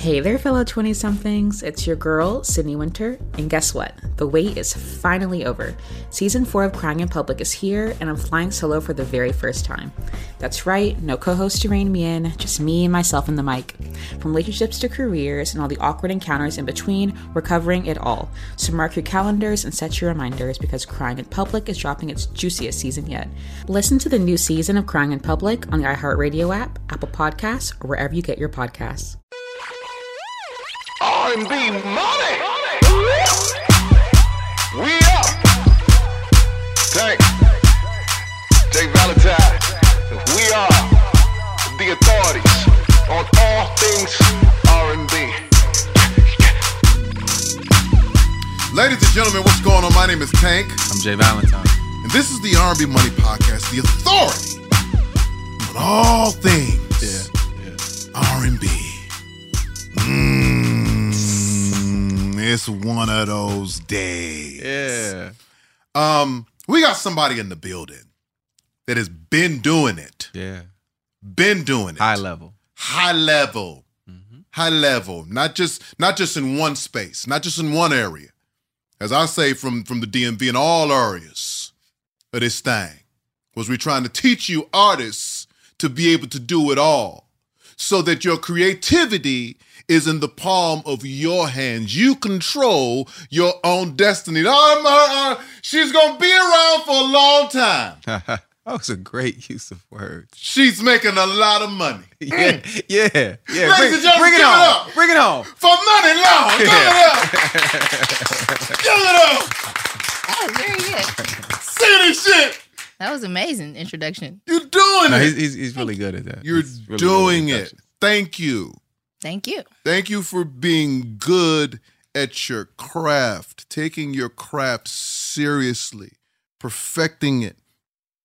Hey there, fellow 20 somethings. It's your girl, Sydney Winter. And guess what? The wait is finally over. Season 4 of Crying in Public is here, and I'm flying solo for the very first time. That's right, no co host to rein me in, just me and myself and the mic. From relationships to careers and all the awkward encounters in between, we're covering it all. So mark your calendars and set your reminders because Crying in Public is dropping its juiciest season yet. Listen to the new season of Crying in Public on the iHeartRadio app, Apple Podcasts, or wherever you get your podcasts. R&B money. We up. Tank. J Valentine. We are the authorities on all things R&B. Ladies and gentlemen, what's going on? My name is Tank. I'm J Valentine. And this is the R&B Money Podcast, the authority on all things Yeah. R&B. Mm, it's one of those days. Yeah. Um, we got somebody in the building that has been doing it. Yeah. Been doing it. High level. High level. High level. Not just not just in one space, not just in one area. As I say from from the DMV in all areas of this thing. Was we trying to teach you artists to be able to do it all so that your creativity is in the palm of your hands. You control your own destiny. Oh, my, uh, she's going to be around for a long time. that was a great use of words. She's making a lot of money. Yeah. Yeah. Yeah. Ladies bring, and gentlemen, bring it give it on. up. Bring it on. For Muni Long. Give it up. Give it up. That was very good. See this shit. That was amazing introduction. You're doing No, it. he's, he's, he's really good at that. You're really doing it. Thank you. Thank you. Thank you for being good at your craft, taking your craft seriously, perfecting it,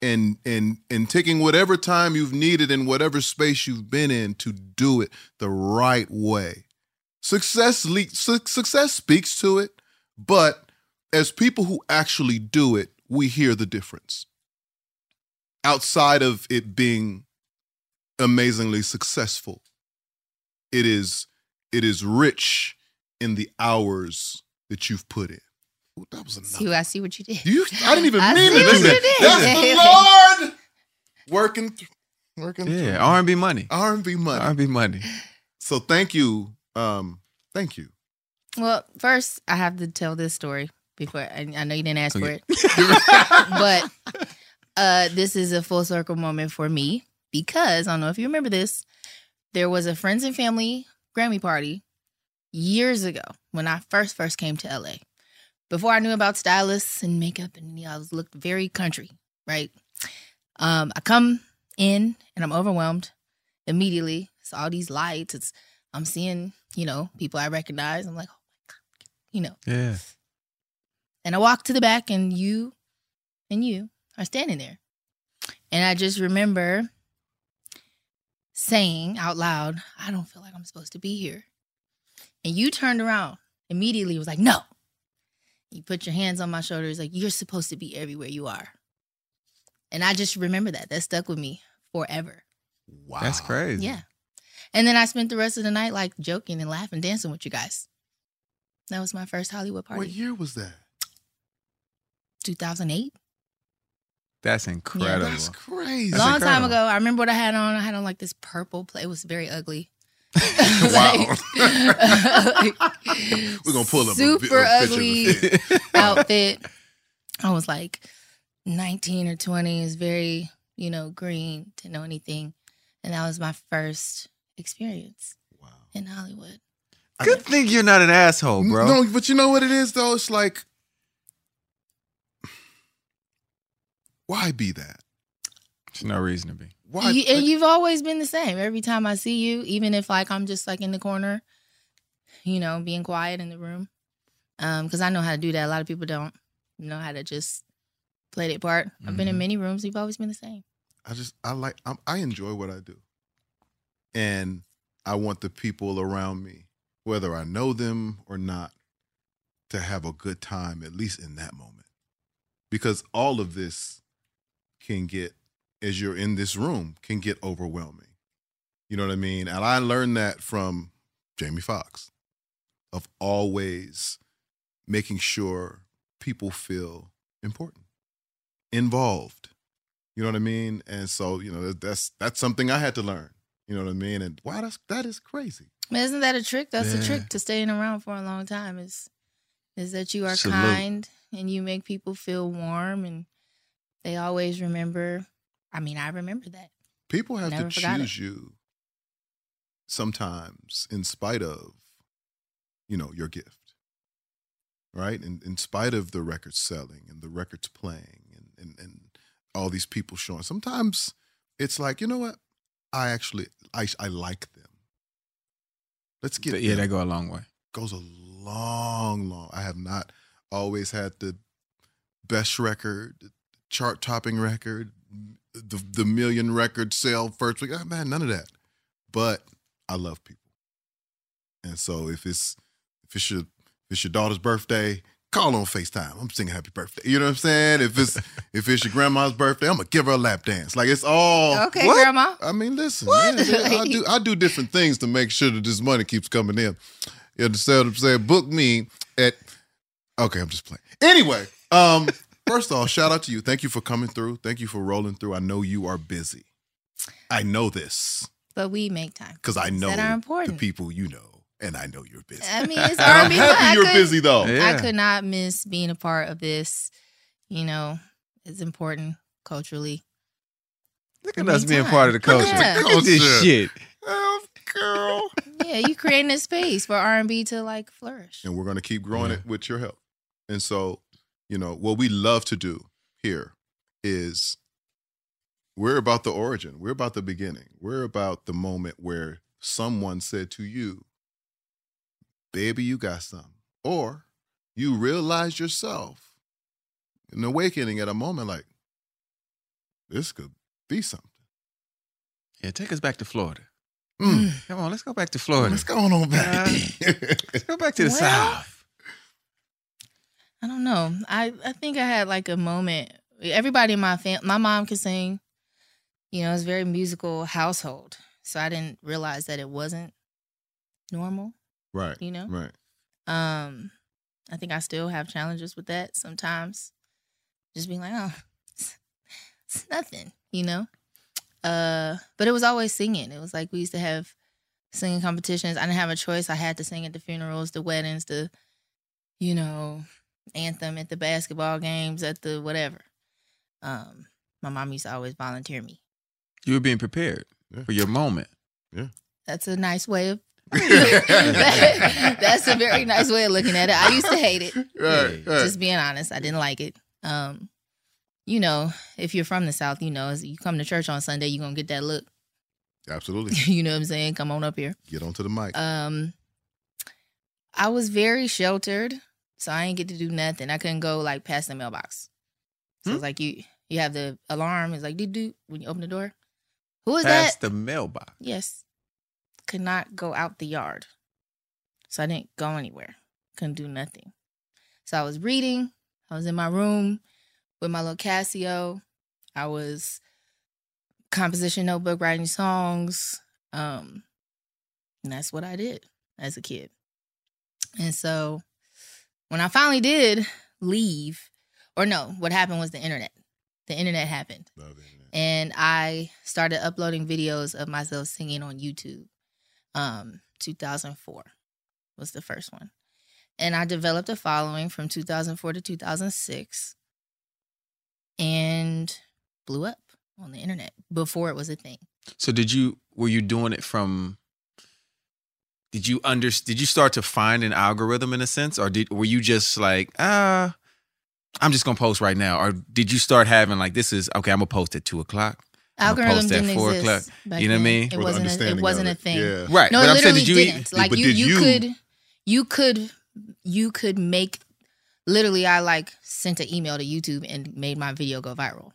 and and and taking whatever time you've needed in whatever space you've been in to do it the right way. Success le- su- success speaks to it, but as people who actually do it, we hear the difference. Outside of it being amazingly successful, it is it is rich in the hours that you've put in. that was enough. See, I see what you did. You, I didn't even I mean see to what do you that. did. That's the Lord working, th- working. Yeah, R&B money. R&B money. R&B money. So thank you, um, thank you. Well, first I have to tell this story before I, I know you didn't ask Okay. for it, but uh, this is a full circle moment for me because I don't know if you remember this. There was a friends and family Grammy party years ago when I first first came to LA. Before I knew about stylists and makeup, and you know, I was looked very country, right? Um, I come in and I'm overwhelmed immediately. It's all these lights. It's I'm seeing, you know, people I recognize. I'm like, oh my god, you know. Yeah. And I walk to the back, and you and you are standing there. And I just remember saying out loud, I don't feel like I'm supposed to be here. And you turned around immediately, was like, no. You put your hands on my shoulders, like, you're supposed to be everywhere you are. And I just remember that. That stuck with me forever. Wow. That's crazy. Yeah. And then I spent the rest of the night like joking and laughing, dancing with you guys. That was my first Hollywood party. What year was that? 2008. That's incredible. That's crazy. That's long time ago. I remember what I had on. I had on like this purple. Play. It was very ugly. Wow. Like- We're gonna pull up a, super vi- a ugly picture of it. outfit. I was like 19 or 20. Is very you know green. Didn't know anything, and that was my first experience Wow. in Hollywood. Good thing you're not an asshole, bro. No, but you know what it is though? It's like, why be that? There's no reason to be. Why? You, and you've always been the same. Every time I see you, even if like I'm just like in the corner, you know, being quiet in the room, um, because I know how to do that. A lot of people don't know how to just play their part. I've been in Mhm. many rooms. You've always been the same. I just I like I'm, I enjoy what I do, and I want the people around me, whether I know them or not, to have a good time at least in that moment, because all of this can get as you're in this room can get overwhelming. You know what I mean? And I learned that from Jamie Foxx of always making sure people feel important, involved. You know what I mean? And so, you know, that's that's something I had to learn. You know what I mean? And wow, that's that is crazy. Isn't that a trick? That's a trick to staying around for a long time. Is is that you are Salute. kind and you make people feel warm and they always remember. I mean, I remember that. People have Never to forgot it. choose you sometimes in spite of, you know, your gift. Right? And in spite of the records selling and the records playing and, and, and all these people showing. Sometimes it's like, you know what? I actually I I like them. Let's get yeah, them. that go a long way. goes a long, long. I have not always had the best record, chart topping record, the the million record sale first week. Ah, man, none of that. But I love people, and so if it's if it's your if it's your daughter's birthday, call on Facetime. I'm singing happy birthday. You know what I'm saying? If it's if it's your grandma's birthday, I'm gonna give her a lap dance. Like it's all Okay, Grandma. I mean, listen, What? yeah, yeah, I do I do different things to make sure that this money keeps coming in. You understand what I'm saying? Book me at Okay, I'm just playing. Anyway, um, first of all, shout out to you. Thank you for coming through. Thank you for rolling through. I know you are busy. I know this But we make time because I know that are the important. people you know, and I know you're busy. I mean, it's I'm R&B. happy I you're could- busy though. I could not miss being a part of this. You know, it's important culturally. Look at us being part of the culture. at Look at this shit. Oh, girl. Yeah, you creating a space for R and B to like flourish. and we're going to keep growing it with your help. And so, you know, what we love to do here is we're about the origin, we're about the beginning, we're about the moment where someone said to you, Baby, you got some Or you realize yourself an awakening at a moment like, this could be something. Yeah, take us back to Florida. Mm. Come on, let's go back to Florida. What's going on back? let's go back to the Well, South. I don't know. I I think I had like a moment. Everybody in my family, my mom could sing. You know, it's a very musical household, so I didn't realize that it wasn't normal. right. You know? Right. Um, I think I still have challenges with that sometimes. Just being like, oh, it's, it's nothing, you know? Uh, but it was always singing. It was like we used to have singing competitions. I didn't have a choice. I had to sing at the funerals, the weddings, the, you know, anthem at the basketball games, at the whatever. Um, my mom used to always volunteer me. You were being prepared for your moment. Yeah. That's a nice way of. That's a very nice way of looking at it. I used to hate it. Right, right. Just being honest, I didn't like it. Um, you know, if you're from the South, you know, as you come to church on Sunday, you're gonna get that look. Absolutely. you know what I'm saying? Come on up here. Get onto the mic. Um, I was very sheltered, so I didn't get to do nothing. I couldn't go like past the mailbox. So Hmm? it's like you you have the alarm. It's like do do when you open the door. Who is Past that? the mailbox. Yes. Could not go out the yard. So I didn't go anywhere. Couldn't do nothing. So I was reading. I was in my room with my little Casio. I was composition notebook writing songs. Um and that's what I did as a kid. And so when I finally did leave, or no, what happened was the internet. The internet happened. And I started uploading videos of myself singing on YouTube. Um, 2004 was the first one. And I developed a following from 2004 to 2006 and blew up on the internet before it was a thing. So did you were you doing it from did you under did you start to find an algorithm in a sense or did were you just like ah I'm just gonna post right now or did you start having like this is okay I'm gonna post at two o'clock I'm Algorithm post at didn't four exist o'clock back you know what I mean It wasn't. A, it wasn't a thing. right No, but it I'm saying literally did you didn't. like but you, did you, you- could, you could, you could make. Literally, I like sent an email to YouTube and made my video go viral.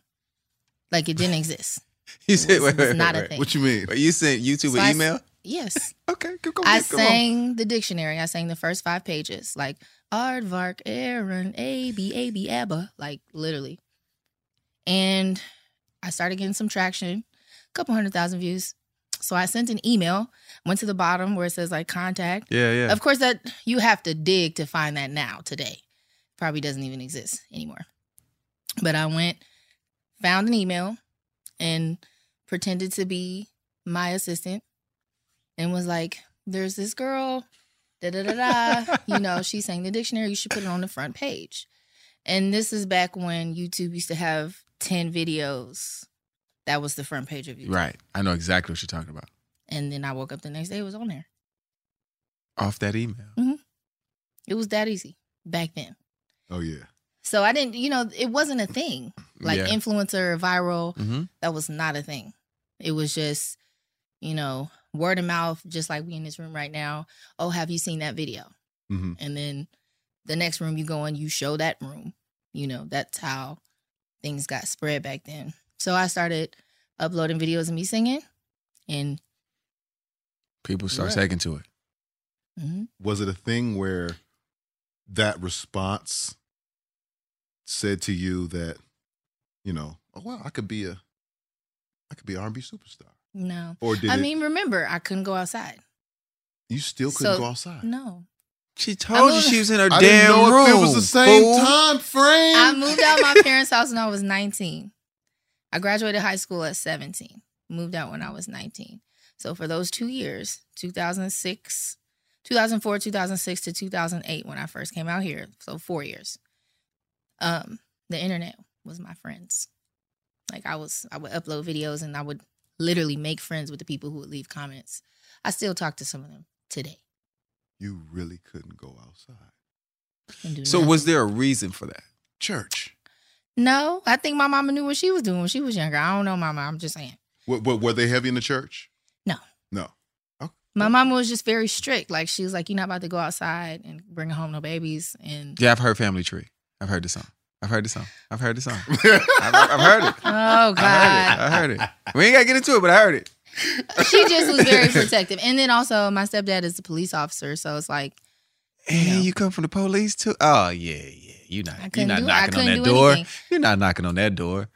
Like it didn't exist. you said was- wait, it was wait, not wait, a wait. thing. What you mean? But you sent YouTube So an s- email Yes. okay go, go, I on. sang the dictionary. I sang the first five pages, like Aardvark, Aaron, A B A B Abba, like literally. And I started getting some traction, a couple hundred thousand views. So I sent an email, went to the bottom where it says like contact. Yeah, yeah. Of course, that you have to dig to find that now today. Probably doesn't even exist anymore. But I went, found an email, and pretended to be my assistant, and was like, "There's this girl, da da da da. you know, she sang the dictionary. You should put it on the front page." And this is back when YouTube used to have ten videos. That was the front page of YouTube. right I know exactly what you're talking about And then I woke up the next day, it was on there. off that email It was that easy back then. Oh yeah. So I didn't, you know, it wasn't a thing. Like Yeah. influencer, viral, Mhm. that was not a thing. It was just, you know, word of mouth, just like we in this room right now. Oh, have you seen that video? Mhm. And then the next room you go in, you show that room. You know, that's how things got spread back then. So I started uploading videos of me singing, and people start taking to it mhm. Was it a thing where that response said to you that, you know, oh wow, I could be a, I could be an R&B superstar, no. or did I it, mean, remember, I couldn't go outside. you still couldn't so- go outside? No. she told you moved- she was in her I damn didn't know room if it was the same fool. time frame. I moved out my parents' house when I was 19. I graduated high school at 17. Moved out when I was 19. So for those two years, 2006, 2004, 2006 to 2008, when I first came out here, so four years, um, the internet was my friends. Like I was, I would upload videos and I would literally make friends with the people who would leave comments. I still talk to some of them today. You really couldn't go outside. and do so nothing. was there a reason for that Church. No, I think my mama knew what she was doing when she was younger. I don't know, mama. I'm just saying. What, what, were they heavy in the church? No. No. My mama was just very strict. Like she was like, "You're not about to go outside and bring home no babies." And yeah I've heard Family Tree I've heard the song I've heard the song. I've heard the song. I've, I've heard it. Oh I god, heard it. I heard it. We ain't gotta get into it but I heard it. She just was very protective. And then also, my stepdad is a police officer, so it's like and you come from the police too? Oh yeah yeah. You not I you're couldn't do. I knocking on couldn't that do door. Anything. you're not knocking on that door.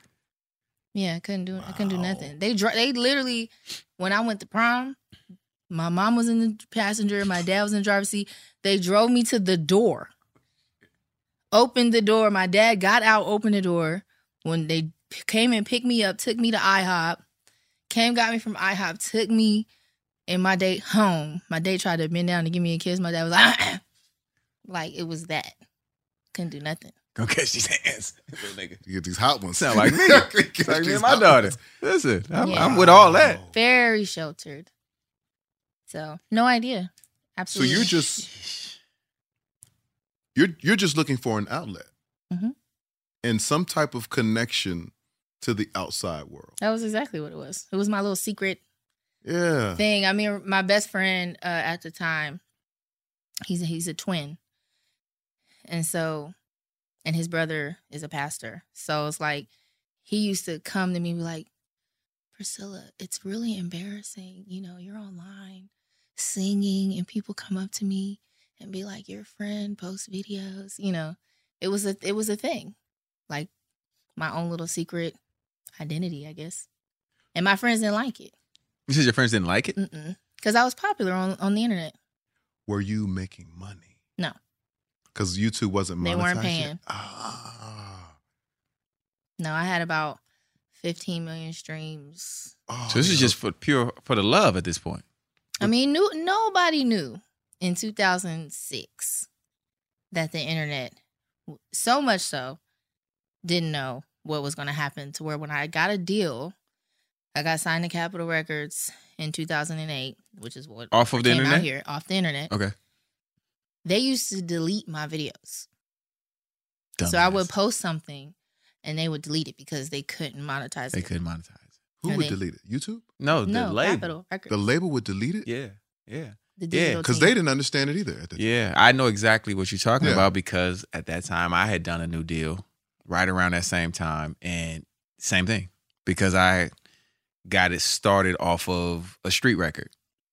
Yeah, I couldn't do. I couldn't do nothing. They they literally, when I went to prom, my mom was in the passenger, my dad was in the driver's seat. They drove me to the door opened the door. My dad got out, opened the door. When they came and picked me up, took me to IHOP. Came, got me from IHOP, took me and my date home. My date tried to bend down to give me a kiss. My dad was like, like it was that. Couldn't do nothing. Go catch these hands. Nigga. You get these hot ones. Sound like me. Catch like me and my daughter. ones. Listen, I'm, Yeah. I'm with all that. Very sheltered. So no idea. Absolutely. So you're just you're you're just looking for an outlet Mhm. and some type of connection to the outside world. that was exactly what it was. It was my little secret Yeah. thing. I mean, my best friend uh, at the time, he's a, he's a twin, and so, and his brother is a pastor. So it's like he used to come to me and be like, Priscilla, it's really embarrassing. You know, you're online singing, and people come up to me and be like, "Your friend post videos." You know, it was a it was a thing, like my own little secret identity, I guess. And my friends didn't like it. You said your friends didn't like it? Because I was popular on, on the internet. Were you making money? No. Because YouTube wasn't monetized. They weren't paying. Ah. No, I had about 15 million streams. Oh, So this is just for pure for the love at this point. I mean, knew, nobody knew in 2006 that the internet, so much so, didn't know what was going to happen to where when I got a deal, I got signed to Capitol Records in 2008, which is what Off of the came internet? out here off the internet. Okay. They used to delete my videos. So I would post something and they would delete it because they couldn't monetize it. They it. couldn't monetize. Who And would they- delete it? YouTube? No, the no, label. Capitol Records. The label would delete it? Yeah. Yeah. The Yeah. Because they didn't understand it either at the Yeah, I know exactly what you're talking Yeah. about because at that time I had done a new deal right around that same time and same thing because I got it started off of a street record.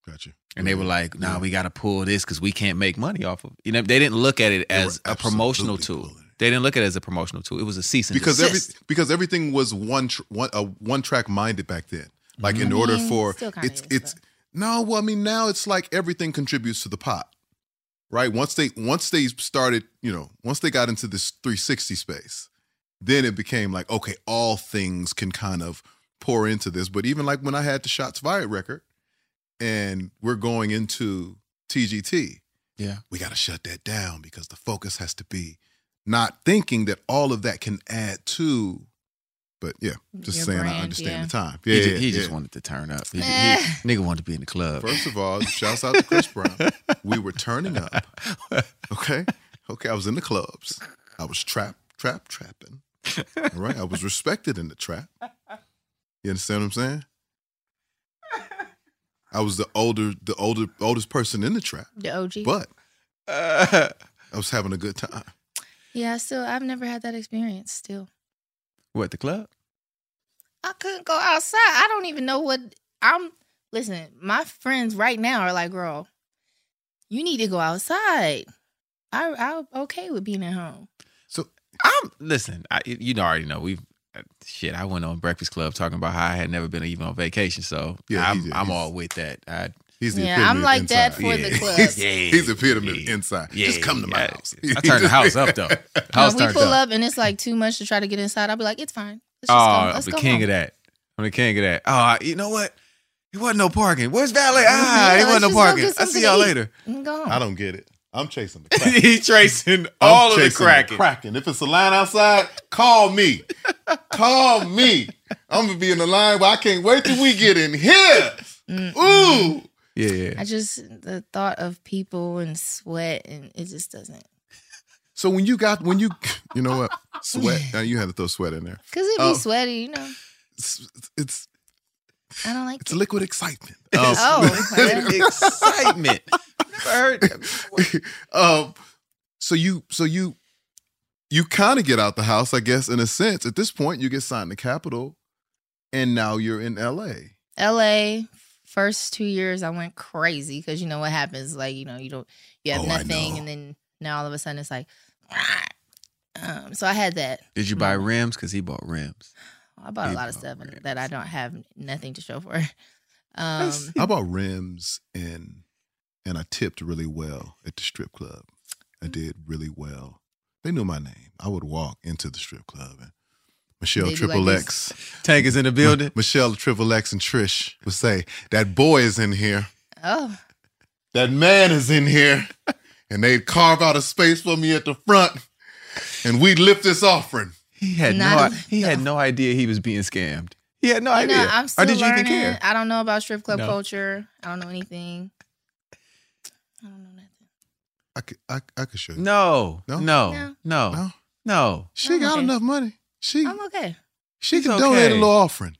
Gotcha. And they were like, "No, nah, we got to pull this because we can't make money off of." You know, they didn't look at it They as a promotional tool. They didn't look at it as a promotional tool. It was a cease and because every because everything was one tr- one uh, one track minded back then. Like in I order mean, for still it's is, it's no, well, I mean now it's like everything contributes to the pot, right? Once they once they started, you know, once they got into this 360 space, then it became like okay, all things can kind of pour into this. But even like when I had the Shots Fired record, and we're going into TGT, Yeah. we got to shut that down because the focus has to be not thinking that all of that can add to. But yeah, just Your saying I understand yeah. the time. He, Yeah, ju- yeah, he just wanted to turn up. He, he- Eh. nigga wanted to be in the club. First of all, shouts out to Chris Brown. We were turning up. Okay. Okay. I was in the clubs. I was trap, trap, trapping. All right. I was respected in the trap. You understand what I'm saying? I was the older, the older, oldest person in the trap, the OG. but I was having a good time. yeah, still, I've never had that experience. Still, what the club? I couldn't go outside. I don't even know what I'm. Listen, my friends right now are like, "Girl, you need to go outside." I, I'm okay with being at home. So I'm listen. I, you already know we've uh, shit. I went on Breakfast Club talking about how I had never been even on vacation. So Yeah, I'm, I'm all with that. I, He's the Yeah, epitome I'm of like that inside. for the club. He's, Yeah. he's the epitome of Yeah. inside. Yeah, Just come to my house. I turn the house up though. Now, House if we pull up. up and it's like too much to try to get inside, I'll be like, "It's fine. Let's just Oh, go. I'm the go king home. of that. I'm the king of that. Oh, I- you know what? It wasn't no parking. Where's valet? Ah, Yeah, it wasn't no parking. I something see y'all later. and Go home. I don't get it. I'm chasing the crack. He's tracing I'm all of the chasing cracking. cracking. If it's a line outside, call me. call me. I'm gonna be in the line, but I can't wait till we get in here. Ooh. Yeah, yeah. I just the thought of people and sweat and it just doesn't. So when you got when you you know what sweat you had to throw sweat in there. Cause it be Oh. sweaty, you know. It's it's, I don't like it's it. liquid excitement. Oh. Excitement. Never heard um, so you so you you kind of get out the house, I guess, in a sense. At this point, you get signed to Capitol, and now you're in L.A. LA first two years I went crazy because you know what happens like you know you don't you have Oh, nothing and then now all of a sudden it's like um so I had that Did you buy rims? Because he bought rims. I bought a He lot of bought stuff rims. that I don't have nothing to show for um I bought rims and and I tipped really well at the strip club. I did really well. They knew my name. I would walk into the strip club and Michelle They do Triple like X. Tank is in the building. Michelle Triple X and Trish would say, That boy is in here. Oh, That man is in here. And they'd carve out a space for me at the front. And we'd lift this offering. He had no, Not a- he had no idea he was being scammed. He had no you idea. know, I'm still or did you learning. even care? I don't know about strip club No. culture. I don't know anything. I don't know nothing. I could, I, I could show you. No, no, No? no, No. no, No? no. She got okay. enough money. She I'm okay. she She's can donate a little offering.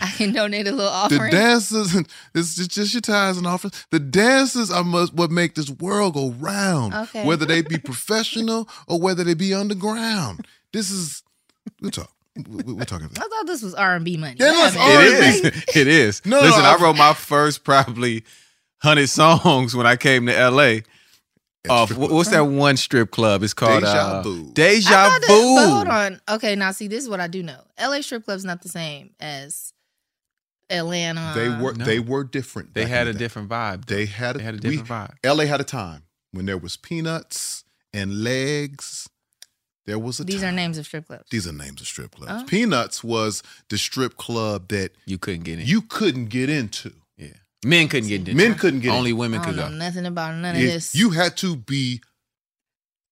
I can donate a little offering. The offering. dancers, it's just, just your tithes and offerings. The dancers are must, what make this world go round. Okay. Whether they be professional or whether they be underground. This is we'll talk. We- we- We're talking about I thought this was R and B money. Yeah, it's Wait a minute. R&B. It is. It is. No, no, Listen, no, I I- wrote my first probably hundred songs when I came to LA. Off what's that one strip club? It's called Deja uh, Vu. Deja that- Vu. But hold on. Okay, now see, this is what I do know. LA strip club's not the same as Atlanta. They were No. they were different. They had a the day. different vibe. They had a, They had a we- different vibe. LA had a time when there was peanuts and legs. There was a These time. are names of strip clubs. These are names of strip clubs. Oh. Peanuts was the strip club that You couldn't get in. you couldn't get into. Yeah. Men couldn't get in. Men couldn't get in. Only women I could don't go. know nothing about none of It- this. You had to be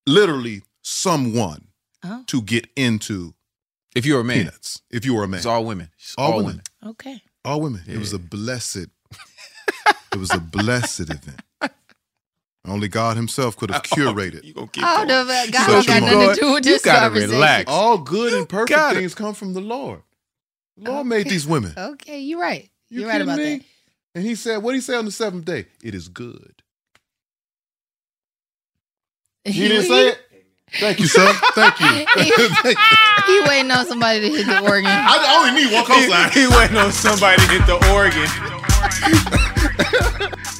literally someone oh, to get into If you were a man, peanuts. If you were a man, it's all women. It's All all, women. women. okay. all women. It was a blessed. it was a blessed event. Only God Himself could have curated. You gonna keep Oh, going. the God Such don't got nothing to do with You this gotta conversation. relax. All good and perfect got it. things come from the Lord. The Lord made these women. Okay, you're right. You You're right kidding about me? that. And He said, "What did He say on the seventh day? It is good." He didn't say it. Thank you, sir. Thank you. Thank. He waiting on somebody to hit the organ. I only need one coastline. He, he waiting on somebody to hit the organ.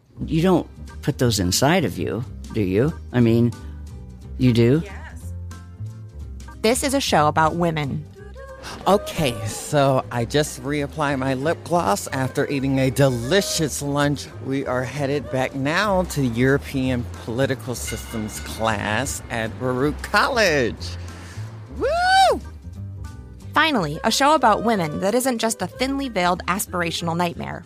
You don't put those inside of you, do you? I mean, you do? Yes. This is a show about women. Okay, so I just reapply my lip gloss after eating a delicious lunch. We are headed back now to European Political Systems class at Baruch College. Woo! Finally, a show about women that isn't just a thinly veiled aspirational nightmare.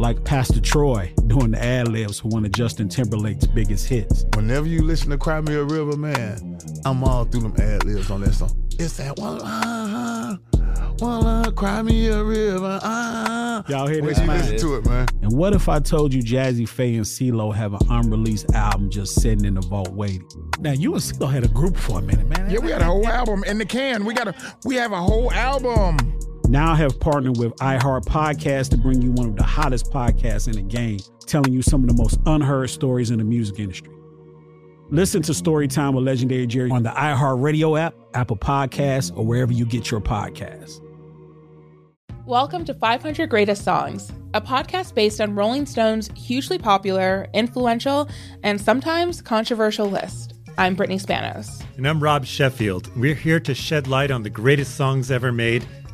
Like Pastor Troy doing the ad libs for one of Justin Timberlake's biggest hits. Whenever you listen to Cry Me a River, man, I'm all through them ad libs on that song. It's that one, uh, one, uh, Cry Me a River, uh. Y'all hear this? till you listen to it, man. And what if I told you Jazze Pha and CeeLo have an unreleased album just sitting in the vault waiting? Now you and CeeLo had a group for a minute, man. Yeah, we had a whole album in the can. We got a, we have a whole album. Now I have partnered with iHeart Podcast to bring you one of the hottest podcasts in the game, telling you some of the most unheard stories in the music industry. Listen to Storytime with Legendary Jerry on the iHeart Radio app, Apple Podcasts, or wherever you get your podcasts. Welcome to 500 Greatest Songs, a podcast based on Rolling Stone's hugely popular, influential, and sometimes controversial list. I'm Brittany Spanos. And I'm Rob Sheffield. We're here to shed light on the greatest songs ever made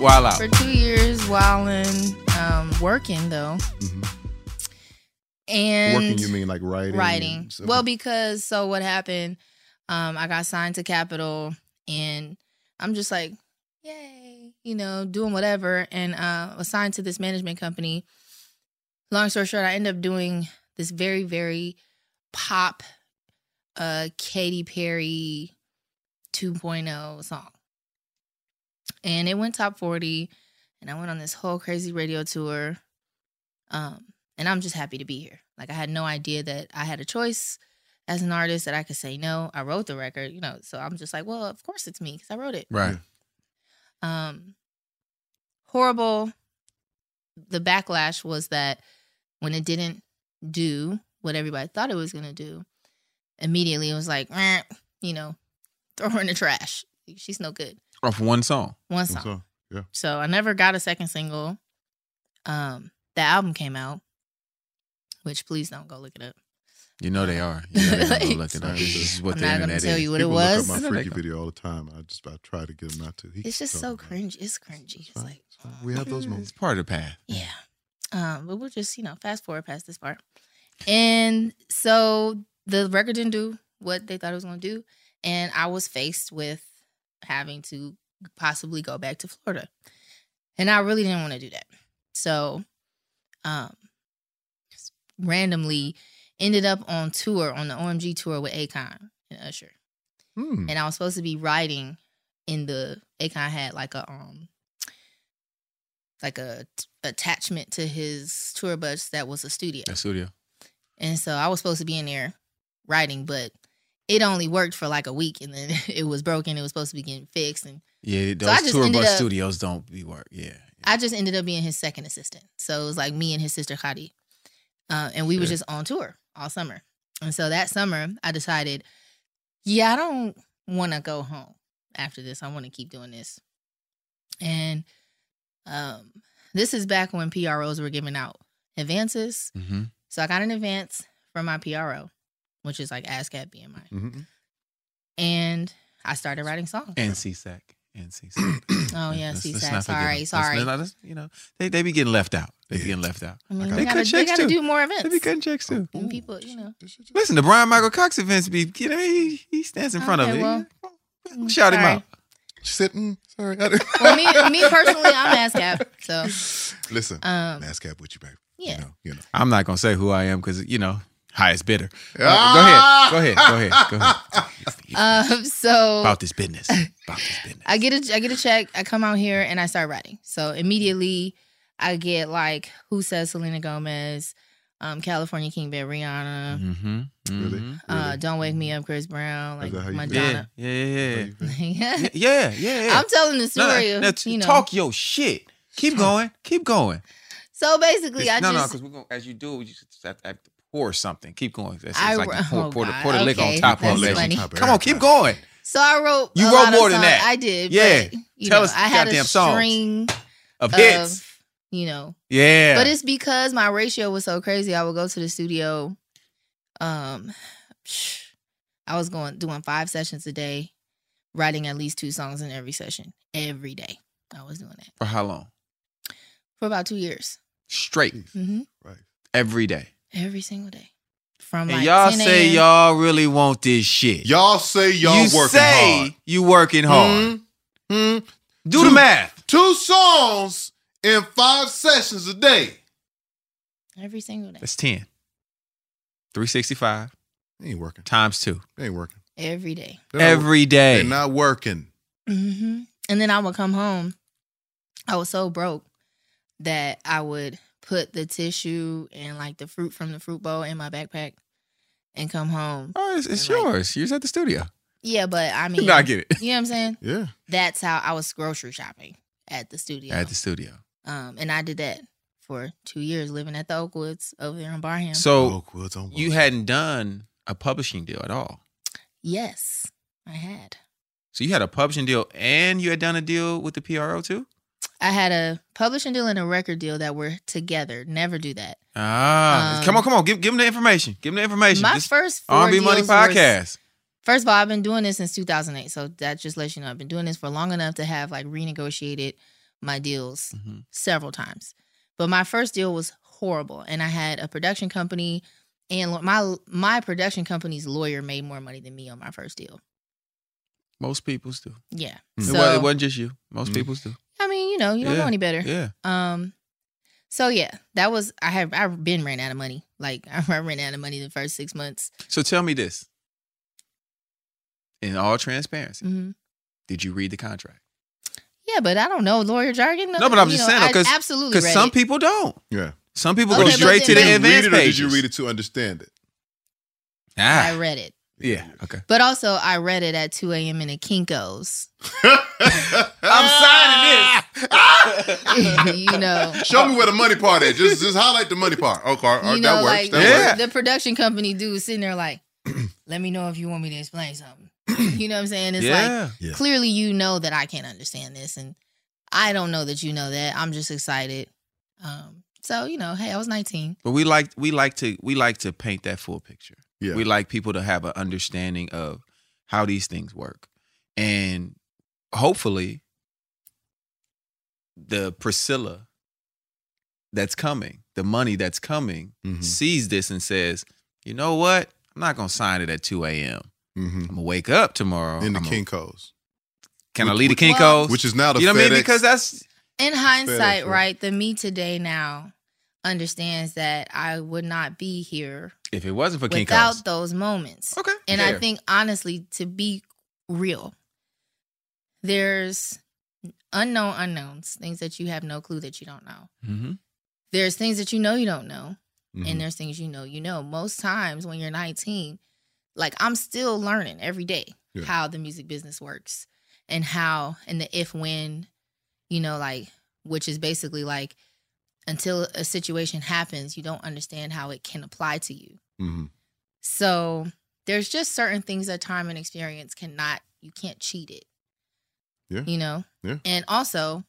for two. Out. For two years, wilding, um, working though, and Working, you mean like writing? writing. stuff? Well, because so what happened? Um, I got signed to Capitol, and I'm just like, yay, you know, doing whatever, and uh, assigned to this management company. Long story short, I end up doing this very, very pop, uh, Katy Perry 2.0 song, and it went top 40, and I went on this whole crazy radio tour. Um, and I'm just happy to be here. Like I had no idea that I had a choice as an artist that I could say no. I wrote the record, you know, so I'm just like, well, of course it's me because I wrote it. Right. Um, horrible. The backlash was that when it didn't do what everybody thought it was gonna do, immediately it was like, you know, throw her in the trash. She's no good. Off one song. One song. So, yeah. So I never got a second single. Um, the album came out, which please don't go look it up. You know they are. You know they're go look it up. This is what I'm the not gonna internet tell is. you what it was. Look up my freaky video all the time. I just I try to get them not to. He It's just so talking about cringy. It's cringy. It's like, it. We have those moments. It's part of the path. yeah. Um, but we'll just, you know, fast forward past this part. And so the record didn't do what they thought it was gonna do. And I was faced with having to possibly go back to Florida. And I really didn't want to do that. So um randomly ended up on tour on the OMG tour with Akon and Usher. Hmm. And I was supposed to be writing in the Akon had like a um like a t- attachment to his tour bus that was a studio. That studio. And so I was supposed to be in there writing, but it only worked for like a week and then it was broken. It was supposed to be getting fixed and Yeah, So those just tour bus up- studios don't be work. Yeah. I just ended up being his second assistant. So it was like me and his sister Khadi. Uh, and we Sure. just on tour all summer. And so that summer I decided, yeah, I don't want to go home after this. I want to keep doing this. And um, this is back when PROs were giving out advances. Mm-hmm. So I got an advance from my PRO, which is like ASCAP BMI. And I started writing songs. And SESAC. And SESAC. Oh yeah, Let's- SESAC. let's Sorry, them. Let's- sorry. let's- let's- you know, they they be getting left out. They be getting left out. I mean, they they cut gotta, they checks gotta too. do more events. They be cutting checks too. And people, you know. Listen, the Bryan-Michael Cox events be, you know, he, he stands in front Okay, of it. well, Shout him out. Sitting, sorry. Well, me, me personally, I'm ASCAP. So Listen, Um, ASCAP with you, baby. yeah. You know. I'm not gonna say who I am because you know, highest bidder. Uh, Ah! Go ahead. Go ahead. Go ahead. Go ahead. Um, so About this business. About this business. I get a I get a check. I come out here and I start writing. So immediately I get like who says Selena Gomez, um, California King Bed Rihanna, Mm-hmm. Really? uh, Don't Wake Me Up Chris Brown, like that how? Madonna. Yeah, yeah, yeah, Yeah. yeah, yeah, yeah, yeah. I'm telling the No, no, story of no, you know. talk your shit. Keep going. Keep going. So basically, I no, no, just because we're gonna as you do, you just have to, have to pour something. Keep going. That's, I it's like you pour, oh, pour, the, God, pour the liquor on okay, top of that's it. Come on, keep going. so I wrote. You a wrote lot of more than that. I did. Yeah. but, you Tell know, us I had a goddamn songs. string Of hits. you know. Yeah. But it's because my ratio was so crazy. I would go to the studio. Um, I was going doing five sessions a day, writing at least two songs in every session every day. I was doing that For how long? for about two years. Straight. hmm Every day. Every single day. From And like y'all 10 say y'all really want this shit. Y'all say y'all you working say hard. you working hard. Hmm? Do the math. Two songs in five sessions a day. every single day. That's 10. 365 ain't working. times two. ain't working. Every day. They're not- Every day. They're not working. hmm And then I would come home. I was so broke that I would put the tissue and like the fruit from the fruit bowl in my backpack and come home. Oh, it's, it's yours. You're at the studio. Yeah, but I mean, No, I get it. You know what I'm saying? Yeah. That's how I was grocery shopping at the studio. At the studio. um, and I did that for two years, living at the Oakwoods over there in Barham. So Oakwoods on you hadn't done a publishing deal at all. yes, I had. So you had a publishing deal and you had done a deal with the PRO too? I had a publishing deal and a record deal that were together. Never do that. Ah, Um, come on, come on. Give, give them the information. Give them the information. My This first four R&B Money deals were- podcast. First of all, I've been doing this since 2008, so that just lets you know I've been doing this for long enough to have like renegotiated my deals Mm-hmm. several times. But my first deal was horrible, and I had a production company, and my my production company's lawyer made more money than me on my first deal. Most people's do. Yeah, It, so wa- it wasn't just you. Most people's do. I mean, you know, you don't Yeah, know any better. yeah. Um. So yeah, that was I have I've been ran out of money. Like I ran out of money the first six months. So tell me this. In all transparency, Mhm. did you read the contract? Yeah, but I don't know lawyer jargon. No, but I'm just know, saying because absolutely because some it. people don't. Yeah. Some people Okay, go straight to the Did you advanced it or did you read it to understand it? Ah, I read it. Yeah. Okay. But also, I read it at 2 a.m. in a Kinko's. I'm signing this. you know, Show me where the money part is. Just just highlight the money part. Okay, all right, you know, that works. like that works. the production company dude sitting there like, let me know if you want me to explain something. you know what I'm saying? It's Yeah. like Yeah. clearly you know that I can't understand this, and I don't know that you know that. I'm just excited. Um, so you know, hey, I was 19. But we like we like to we like to paint that full picture. Yeah. We like people to have an understanding of how these things work. And hopefully the Priscilla that's coming, the money that's coming, Mm-hmm. sees this and says, you know what? I'm not gonna sign it at 2 a.m. Mm-hmm. I'm gonna wake up tomorrow. In the I'm gonna- Kinko's. Can I Which- lead the which- Kinkos? which is now the You know what I mean? Because that's In hindsight, FedEx, right? right? The me today now understands that I would not be here if it wasn't for without Kinkos. those moments. Okay. And I think honestly, to be real, there's unknown unknowns, things that you have no clue that you don't know. Mhm. There's things that you know you don't know, Mhm. and there's things you know you know. Most times when you're 19, like I'm still learning every day Yeah. how the music business works and how and the if when, you know, like which is basically like until a situation happens, you don't understand how it can apply to you. Mm-hmm. So there's just certain things that time and experience cannot, you can't cheat it, Yeah. you know? Yeah. And also,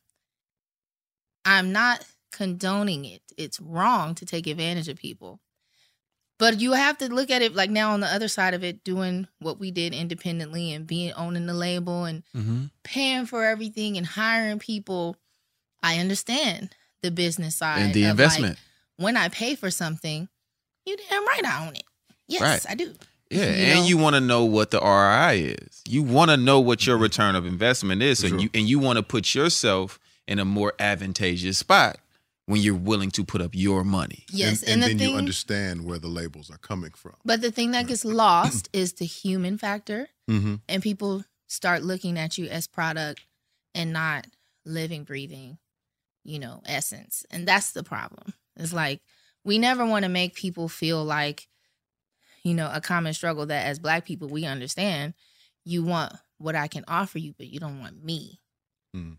I'm not condoning it. It's wrong to take advantage of people. But you have to look at it like now on the other side of it, doing what we did independently and being owning the label and Mm-hmm. paying for everything and hiring people. I understand the business side And the of, like, investment. when I pay for something, you damn right I own it. Yes, Right. I do. Yeah, You and know? you want to know what the ROI is. You want to know what your return of investment is, and you and you want to put yourself in a more advantageous spot when you're willing to put up your money. Yes, and, and the then thing- you understand where the labels are coming from. But the thing that gets lost is the human factor, Mm-hmm. and people start looking at you as product and not living, breathing, you know, essence. And that's the problem. It's like we never want to make people feel like, you know, a common struggle that as black people we understand. You want what I can offer you, but you don't want me. Mm.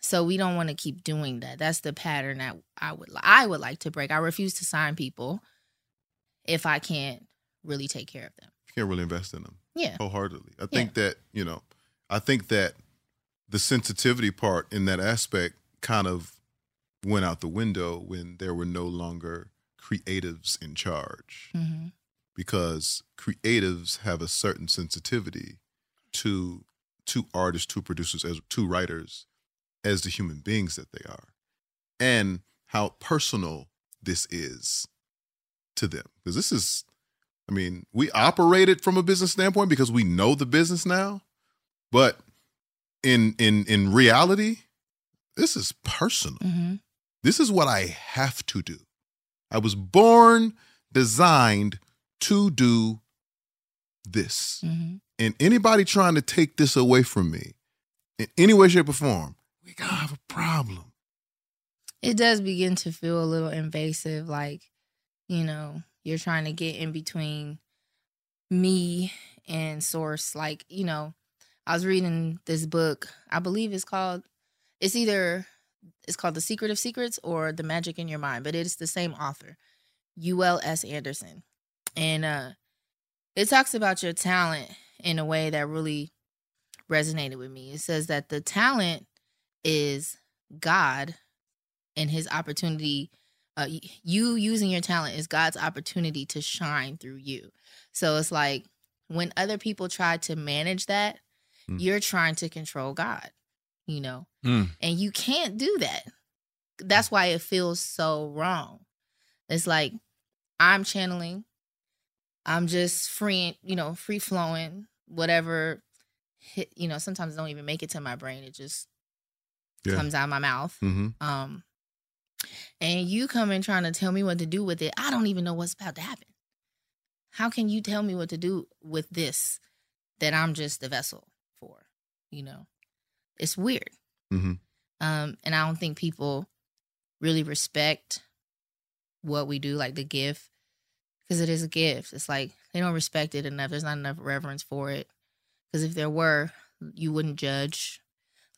So we don't want to keep doing that. That's the pattern that I would I would like to break. I refuse to sign people if I can't really take care of them. You can't really invest in them. Yeah. Wholeheartedly. I think that, you know, I think that the sensitivity part in that aspect kind of went out the window when there were no longer creatives in charge Mm-hmm. because creatives have a certain sensitivity to to artists, to producers, as to writers, as the human beings that they are, and how personal this is to them. Because this is, I mean, we operate it from a business standpoint because we know the business now, but in in in reality, this is personal. Mm-hmm. This is what I have to do. I was born, designed to do this. Mm-hmm. And anybody trying to take this away from me in any way, shape, or form, we gotta have a problem. It does begin to feel a little invasive, like, you know, you're trying to get in between me and source. Like, you know, I was reading this book, I believe it's called it's either it's called The Secret of Secrets or The Magic in Your Mind, but it's the same author, UL S. Andersen. And uh it talks about your talent in a way that really resonated with me. It says that the talent is God and his opportunity uh, you using your talent is God's opportunity to shine through you. So it's like when other people try to manage that, Mm. you're trying to control God, you know. Mm. And you can't do that. That's why it feels so wrong. It's like I'm channeling, I'm just free, you know, free flowing, whatever hit, you know, sometimes it don't even make it to my brain. It just Yeah. comes out of my mouth. Mm-hmm. Um, and you come in trying to tell me what to do with it. I don't even know what's about to happen. How can you tell me what to do with this that I'm just the vessel for? You know, it's weird. Mm-hmm. Um, and I don't think people really respect what we do, like the gift, because it is a gift. It's like they don't respect it enough. There's not enough reverence for it. Because if there were, you wouldn't judge.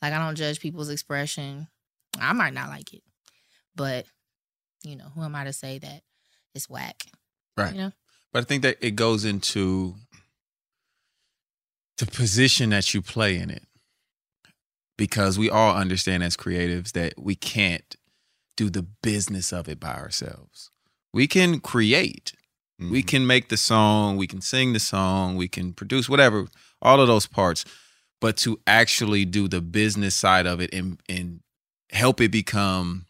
Like I don't judge people's expression. I might not like it, but you know, who am I to say that it's whack? Right. You know? But I think that it goes into the position that you play in it. Because we all understand as creatives that we can't do the business of it by ourselves. We can create. We mm-hmm. can make the song, we can sing the song, we can produce whatever, all of those parts. But to actually do the business side of it and and help it become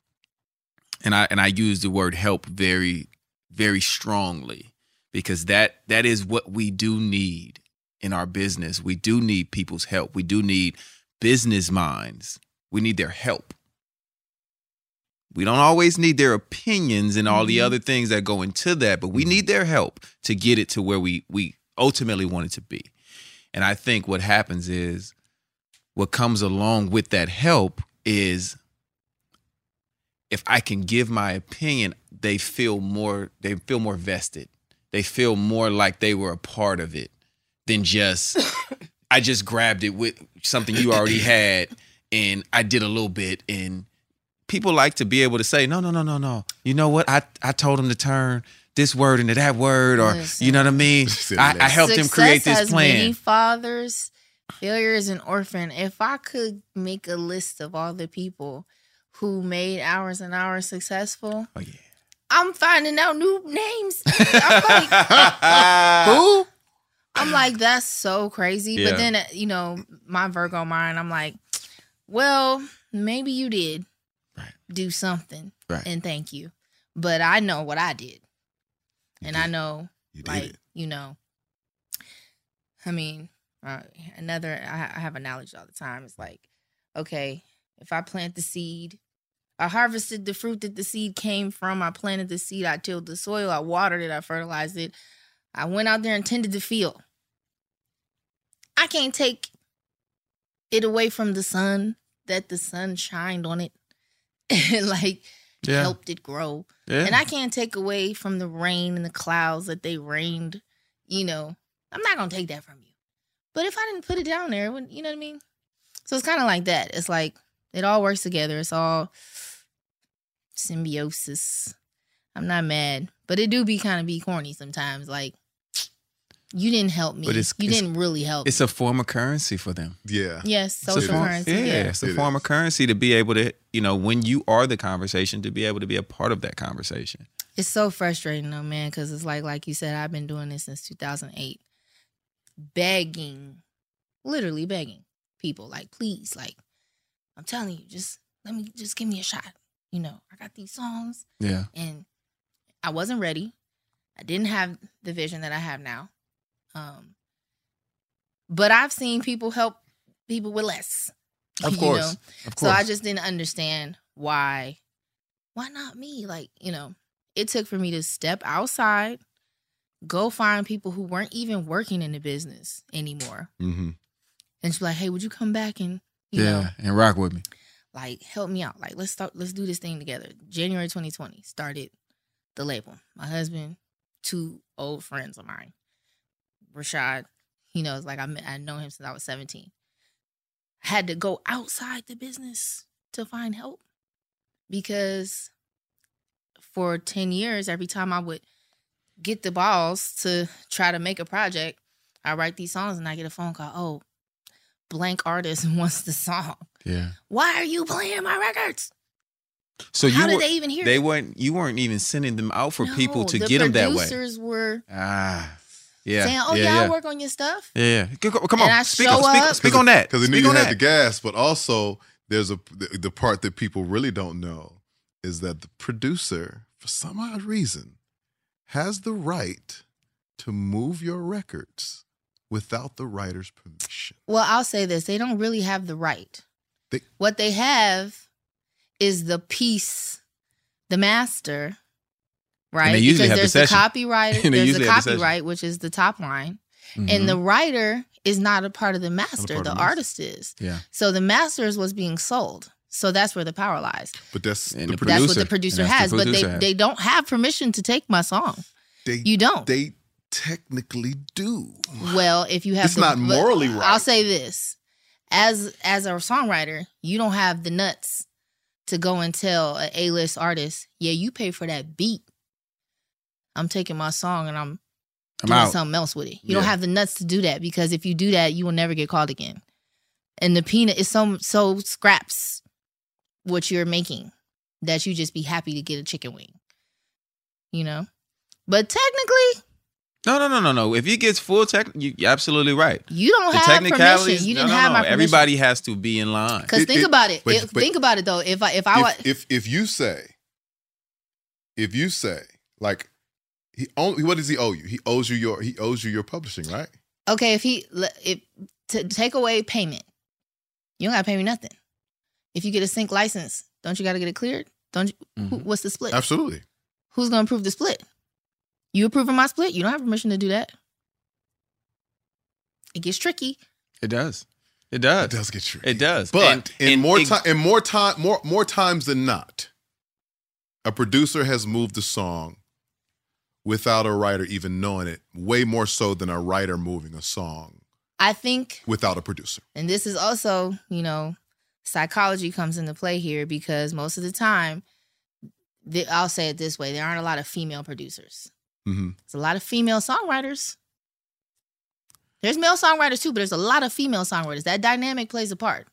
and I and I use the word help very very strongly because that that is what we do need in our business. We do need people's help. We do need business minds. We need their help. We don't always need their opinions and all the mm-hmm. other things that go into that, but we mm-hmm. need their help to get it to where we we ultimately want it to be. And I think what happens is what comes along with that help is if I can give my opinion, they feel more they feel more vested. They feel more like they were a part of it than just I just grabbed it with something you already had and I did a little bit and people like to be able to say, no, no, no, no, no. You know what? I I told him to turn this word into that word, or you know what I mean. I, I helped him create Success this has plan. Many fathers, failure is an orphan. If I could make a list of all the people who made hours and hours successful, oh yeah, I'm finding out new names. I'm like, Who? I'm like, that's so crazy. Yeah. But then, uh, you know, my Virgo mind, I'm like, well, maybe you did do something, Right. and thank you. But I know what I did, and I know, like, you know, I mean, uh, another. I, I have a knowledge all the time. It's like, okay, if I plant the seed, I harvested the fruit that the seed came from. I planted the seed. I tilled the soil. I watered it. I fertilized it. I went out there and tended the field. I can't take it away from the sun that the sun shined on it and like Yeah. helped it grow. Yeah. And I can't take away from the rain and the clouds that they rained. You know, I'm not gonna take that from you. But if I didn't put it down there, it you know what I mean? So it's kind of like that. It's like it all works together. It's all symbiosis. I'm not mad, but it do be kind of be corny sometimes. Like you didn't help me. But it's- you it's- didn't really help. It's a form of currency for them. Yeah. Yes, social form- currency. Yeah, Yeah, it's a It form of currency to be able to, you know, when you are the conversation, to be able to be a part of that conversation. It's so frustrating though, man, because it's like like you said, I've been doing this since 2008, begging, literally begging people, like, please, like, I'm telling you, just let me, just give me a shot. You know, I got these songs, Yeah. and I wasn't ready. I didn't have the vision that I have now. Um, but I've seen people help people with less. Of course. know? Of So I just didn't understand why why not me? Like, you know, it took for me to step outside, go find people who weren't even working in the business anymore. Mm-hmm. And be like, hey, would you come back and, you yeah, know, and rock with me. like help me out? Like, let's start let's do this thing together. January 2020 started the label. My husband, two old friends of mine. Rashad, he knows like I I know him since I was 17. I had to go outside the business to find help because for 10 years every time I would get the balls to try to make a project, I write these songs and I get a phone call, "Oh, blank artist wants the song. Yeah. Why are you playing my records?" So you How did they even hear They it? weren't. You weren't even sending them out for people to the get them that way. Producers were Ah, yeah. saying, "Oh yeah, yeah, yeah. I'll work on your stuff." Yeah, yeah. Go- go- Come on, And I speak, show on, speak, speak on that. Because they knew Speak you had that. the gas, but also there's a the, the part that people really don't know is that the producer, for some odd reason, has the right to move your records without the writer's permission. Well, I'll say this: they don't really have the right. They- what they have is the piece, the master, right? they usually because have the there's the, session. copyright, And there's the usually have the copyright, which is the top line, Mhm. and the writer is not a part of the master. The of the master. artist is. Yeah. So the master is what's being sold. So that's where the power lies. But that's And the, the producer. That's what the producer has, the but they has. they don't have permission to take my song. They, You don't. They technically do. Well, if you have It's the- not morally right. I'll say this. As as a songwriter, you don't have the nuts to go and tell a A-list artist, "Yeah, you pay for that beat. I'm taking my song and I'm, I'm doing out. something else with it." You don't have the nuts to do that because if you do that, you will never get called again. And the peanut is so so scraps what you're making that you just be happy to get a chicken wing. You know? But technically, No, no, no, no, no. If you gets full tech, you, you're absolutely right. you don't the have technicalities. permission. You no, didn't no, have no. my permission. Everybody has to be in line. Because think it- about it. but- If- but- think about it though. If I if I wa- if, if if you say, if you say like he only what does he owe you? He owes you your he owes you your publishing, right? okay, if he le- if to take away payment, you don't gotta pay me nothing. If you get a sync license, don't you gotta get it cleared? Don't you? Mm-hmm. what's the split? Absolutely. Who's gonna approve the split? You approving my split? You don't have permission to do that. It gets tricky. It does. It does. It does get tricky. It does. But And- in and more time, in more time, more more times than not, a producer has moved a song without a writer even knowing it. Way more so than a writer moving a song I think without a producer. and this is also, you know, psychology comes into play here because most of the time, I'll say it this way: there aren't a lot of female producers. Mm-hmm. There's a lot of female songwriters. There's male songwriters too, but there's a lot of female songwriters. That dynamic plays a part.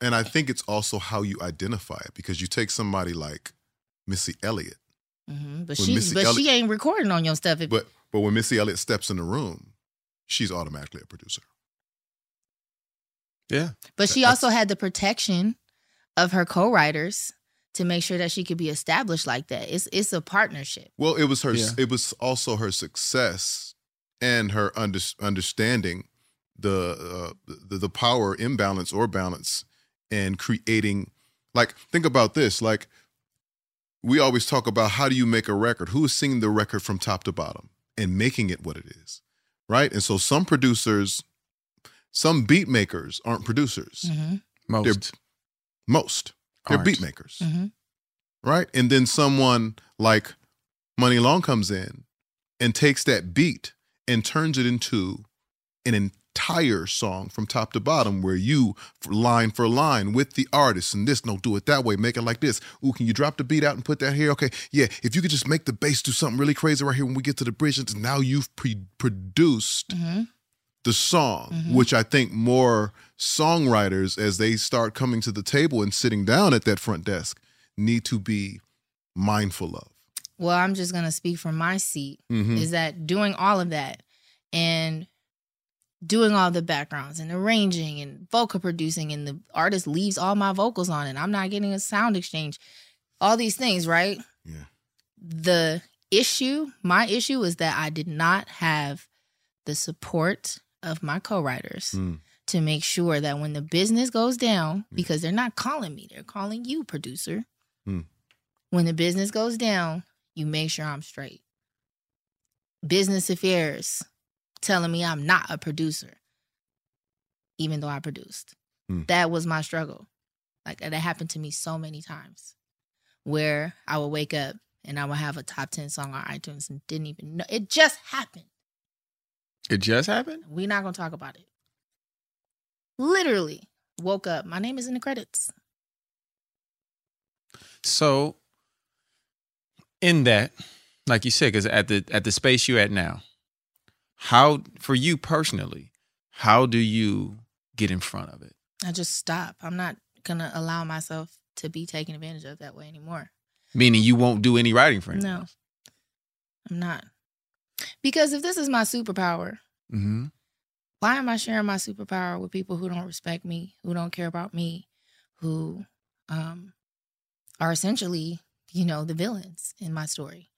And I think it's also how you identify it because you take somebody like Missy Elliott, hmm But When she, Missy but Elliott- she ain't recording on your stuff. If, but but when Missy Elliott steps in the room, she's automatically a producer. Yeah. But she also had the protection of her co-writers to make sure that she could be established like that. It's it's a partnership. Well, it was her. Yeah. It was also her success and her under, understanding the, uh, the the power imbalance or balance and creating. Like, think about this. Like, we always talk about how do you make a record? Who is singing the record from top to bottom and making it what it is, right? And so, some producers, some beat makers aren't producers. Mm-hmm. Most. They're, most. They're beat makers Mm-hmm. right? And then someone like Muni Long comes in and takes that beat and turns it into an entire song from top to bottom, where you line for line with the artist and this, no, do it that way, make it like this. Ooh, can you drop the beat out and put that here? Okay, yeah. If you could just make the bass do something really crazy right here when we get to the bridge, it's- now you've pre- produced Mm-hmm. the song, Mhm. which I think more songwriters, as they start coming to the table and sitting down at that front desk, need to be mindful of. Well, I'm just gonna speak from my seat. Mhm. Is that doing all of that and doing all the backgrounds and arranging and vocal producing and the artist leaves all my vocals on and I'm not getting a SoundExchange. All these things, right? Yeah. The issue, my issue was that I did not have the support of my co-writers Mm. to make sure that when the business goes down, because they're not calling me, they're calling you, producer. Mm. When the business goes down, you make sure I'm straight. Business affairs telling me I'm not a producer, even though I produced. Mm. That was my struggle. Like that happened to me so many times where I would wake up and I would have a top 10 song on iTunes and didn't even know. It just happened. It just happened? We're not going to talk about it. Literally woke up. My name is in the credits. So, in that, like you said, because at the at the space you're at now, how for you personally, how do you get in front of it? I just stop. I'm not going to allow myself to be taken advantage of that way anymore. Meaning you won't do any writing for anyone. No, I'm not. Because if this is my superpower, Mm-hmm. why am I sharing my superpower with people who don't respect me, who don't care about me, who um, are essentially, you know, the villains in my story?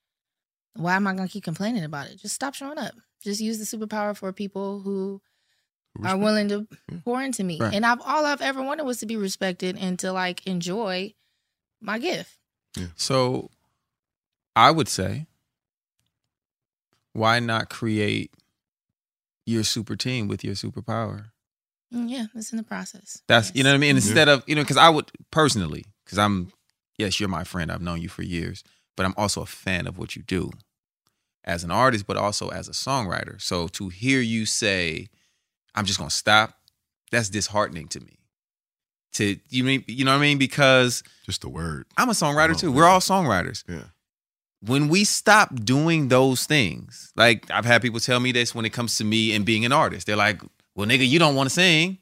Why am I going to keep complaining about it? Just stop showing up. Just use the superpower for people who are willing to pour into me. Right. And I've all I've ever wanted was to be respected and to like enjoy my gift. So, I would say, why not create your super team with your superpower? Mm, Yeah, it's in the process. That's you know what I mean. Instead of you know, because I would personally, because I'm yes, you're my friend. I've known you for years, but I'm also a fan of what you do as an artist, but also as a songwriter. So to hear you say, "I'm just gonna stop," that's disheartening to me. To you mean you know what I mean? Because just the word. I'm a songwriter Oh, too. We're all songwriters. Yeah. When we stop doing those things, like I've had people tell me this when it comes to me and being an artist, they're like, "Well, nigga, you don't want to sing."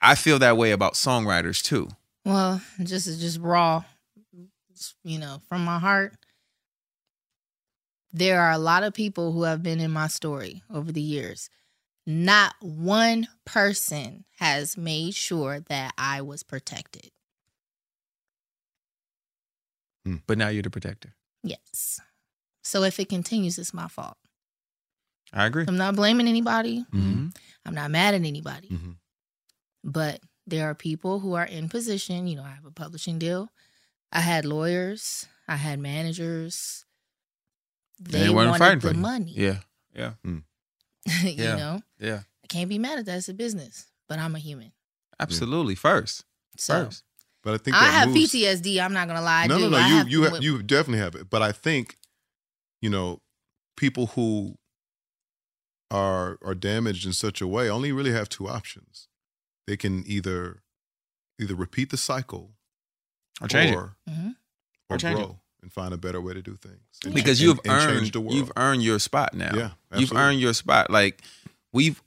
I feel that way about songwriters too. Well, just just raw, you know, from my heart. There are a lot of people who have been in my story over the years. Not one person has made sure that I was protected. But now you're the protector. Yes. So if it continues, it's my fault. I agree. I'm not blaming anybody. Mhm. I'm not mad at anybody. Mhm. But there are people who are in position. You know, I have a publishing deal. I had lawyers. I had managers. They, They weren't wanted fighting the for you. money. Yeah. Yeah. you Yeah. know, Yeah. I can't be mad at that. It's a business, but I'm a human. Absolutely. First. So First. But I think I have moves- PTSD. I'm not gonna lie. I no, do. no, no. I You have, you have, you definitely have it. But I think, you know, people who are are damaged in such a way only really have two options. They can either either repeat the cycle Or change it. or, Mhm. or Or change it. Grow and find a better way to do things. And- because and- you've and change earned the world. you've earned your spot now. Yeah, absolutely. you've earned your spot. Like we've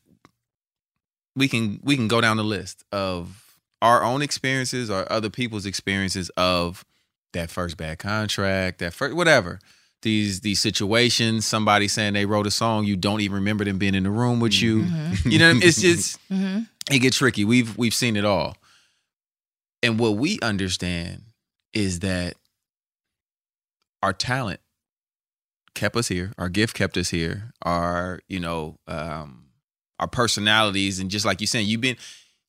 we can we can go down the list of our own experiences or other people's experiences of that first bad contract, that first whatever. These these situations, somebody saying they wrote a song, you don't even remember them being in the room with you. You know, it's just Mm-hmm. it gets tricky. We've we've seen it all. And what we understand is that our talent kept us here. Our gift kept us here. Our, you know, um, our personalities, and just like you saying, you've been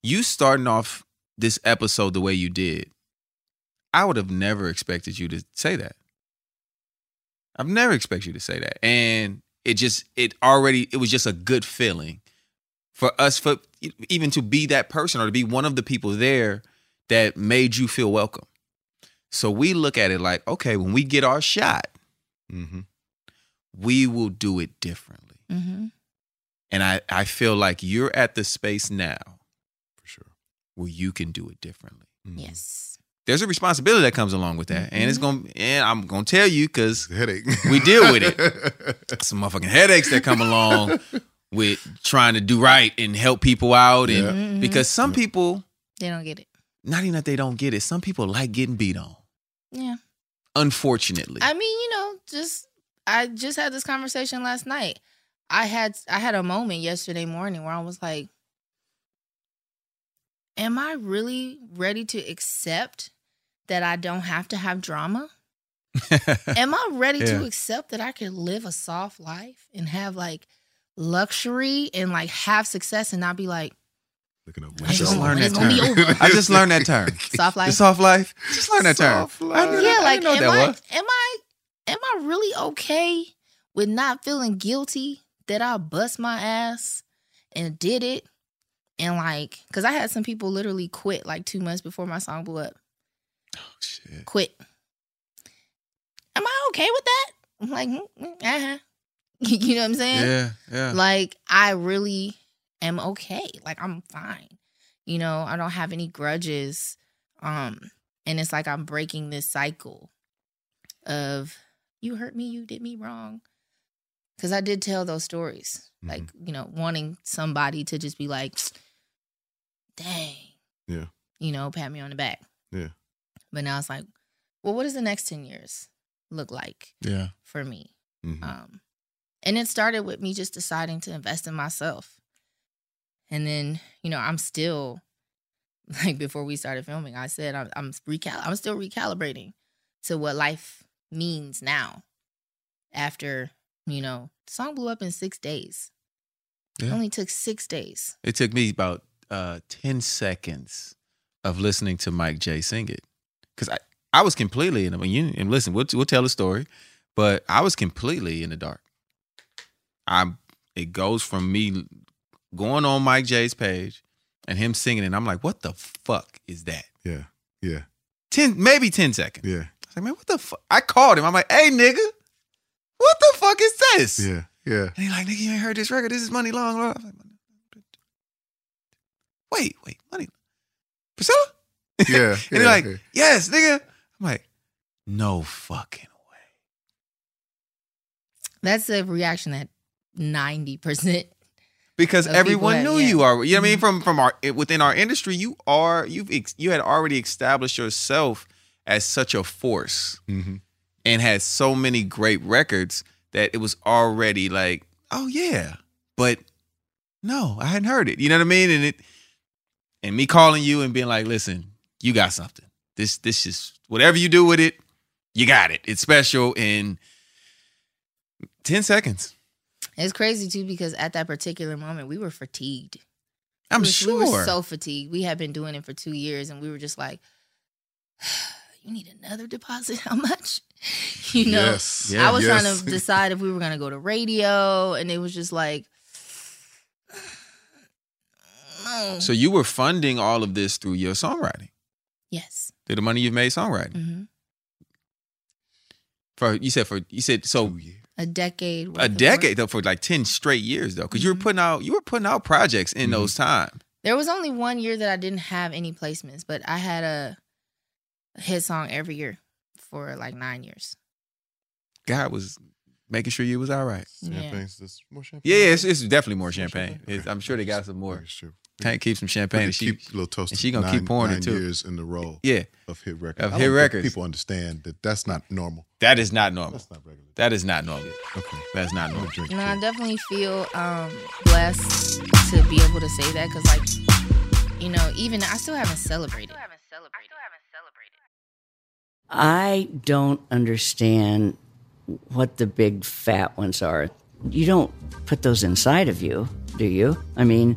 you starting off this episode the way you did. I would have never expected you to say that. I've never expected you to say that, and it just it already it was just a good feeling for us for even to be that person or to be one of the people there that made you feel welcome. So we look at it like, okay, when we get our shot, Mm-hmm. we will do it differently. Mm-hmm. And I, I feel like you're at the space now for sure where you can do it differently. Yes. There's a responsibility that comes along with that. And it's Mm-hmm. gonna and I'm gonna tell you because headache. we deal with it. Some motherfucking headaches that come along with trying to do right and help people out. And Yeah. Mhm. because some people, They don't get it. not even that they don't get it, some people like getting beat on. Yeah. Unfortunately. I mean, you know, just I just had this conversation last night. I had I had a moment yesterday morning where I was like, am I really ready to accept that I don't have to have drama? am I ready Yeah. to accept that I can live a soft life and have like luxury and like have success and not be like Looking up I just learned that term. I just learned that term. Soft life? The soft life. Just learned that term. Soft I knew yeah, that- like didn't know am that I was. am I am I really okay with not feeling guilty that I bust my ass and did it and like because I had some people literally quit like two months before my song blew up. Oh shit. Quit. Am I okay with that? I'm like, uh huh. you know what I'm saying? Yeah, yeah. Like I really am okay. Like I'm fine. You know, I don't have any grudges. Um and it's like I'm breaking this cycle of you hurt me, you did me wrong. Cuz I did tell those stories. Like, you know, wanting somebody to just be like dang, Yeah. you know, pat me on the back. Yeah. But now it's like, well, what does the next 10 years look like? Yeah. for me. Mhm. Um, and it started with me just deciding to invest in myself. And then, you know, I'm still like before we started filming, I said I'm I'm, recal- I'm still recalibrating to what life means now. After you know, the song blew up in six days. It only took six days. It took me about uh, 10 seconds of listening to Mike J sing it. Because I, I was completely in the, you, and listen, we'll, we'll tell the story, but I was completely in the dark. I'm, it goes from me going on Mike J's page and him singing, and I'm like, what the fuck is that? Yeah. Yeah. 10, maybe 10 seconds. Yeah. I was like, man, what the fuck? I called him. I'm like, hey, nigga, what the fuck is this? Yeah. Yeah. And he's like, nigga, you ain't heard this record. This is Muni Long. I was like, wait, wait, Muni. Priscilla? Yeah. and yeah, he's like, yeah. yes, nigga. I'm like, no fucking. Way. That's a reaction that ninety percent. Because Of everyone that- knew yeah. you are. You know what I mean? From from our within our industry, you are you've ex- you had already established yourself as such a force Mm-hmm. and had so many great records that it was already like, oh yeah, but no, I hadn't heard it. You know what I mean? And it and me calling you and being like, listen, you got something. This this is whatever you do with it, you got it. It's special in ten seconds. It's crazy too because at that particular moment we were fatigued. I'm we were, sure. we were so fatigued. We had been doing it for two years, and we were just like, "You need another deposit? How much?" You know, Yes. I was trying to decide if we were gonna go to radio, and it was just like, no. So you were funding all of this through your songwriting. yes, Through the money you've made songwriting. hmm For you said for you said so a decade. a decade though for like 10 straight years though because you were mm-hmm. putting out you were putting out projects in mm-hmm. those times There was only one year that I didn't have any placements, but I had a, a hit song every year for like nine years. God was making sure you was all right. Champagne's this more champagne. Yeah, yeah, it's, it's definitely more champagne. It's- I'm sure they got some more. Tank keeps some champagne. But And she, keep a little toast and she gonna nine, keep pouring nine it too. years in the row. Yeah. of hit records. Of I hit don't think records. People understand that that's not normal. That is not normal. That's not regular. That is not normal. Okay, that's not normal. No, I definitely feel um, blessed to be able to say that because, like, you know, even I still haven't celebrated. I don't understand what the big fat ones are. You don't put those inside of you, do you? I mean,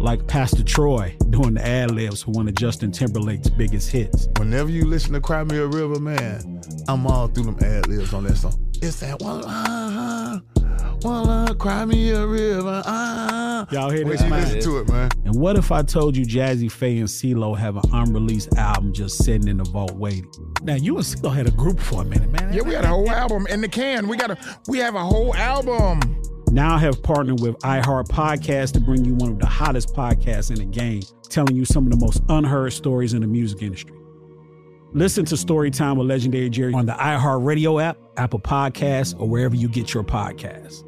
Like Pastor Troy doing the ad libs for one of Justin Timberlake's biggest hits. Whenever you listen to Cry Me a River, man, I'm all through them ad libs on that song. It's that one, uh, one, uh, Cry Me a River, uh. Y'all hear Wait this, till you man? listen to it, man. And what if I told you Jazze Pha and CeeLo have an unreleased album just sitting in the vault waiting? Now, you and CeeLo had a group for a minute, man. Yeah, we had a whole album in the can. We got a we have a whole album. Now I have partnered with iHeart Podcast to bring you one of the hottest podcasts in the game, telling you some of the most unheard stories in the music industry. Listen to Storytime with Legendary Jerry on the iHeart Radio app, Apple Podcasts, or wherever you get your podcasts.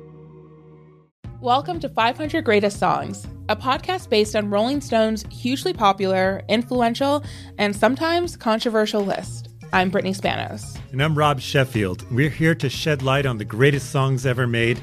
Welcome to 500 Greatest Songs, a podcast based on Rolling Stone's hugely popular, influential, and sometimes controversial list. I'm Brittany Spanos. And I'm Rob Sheffield. We're here to shed light on the greatest songs ever made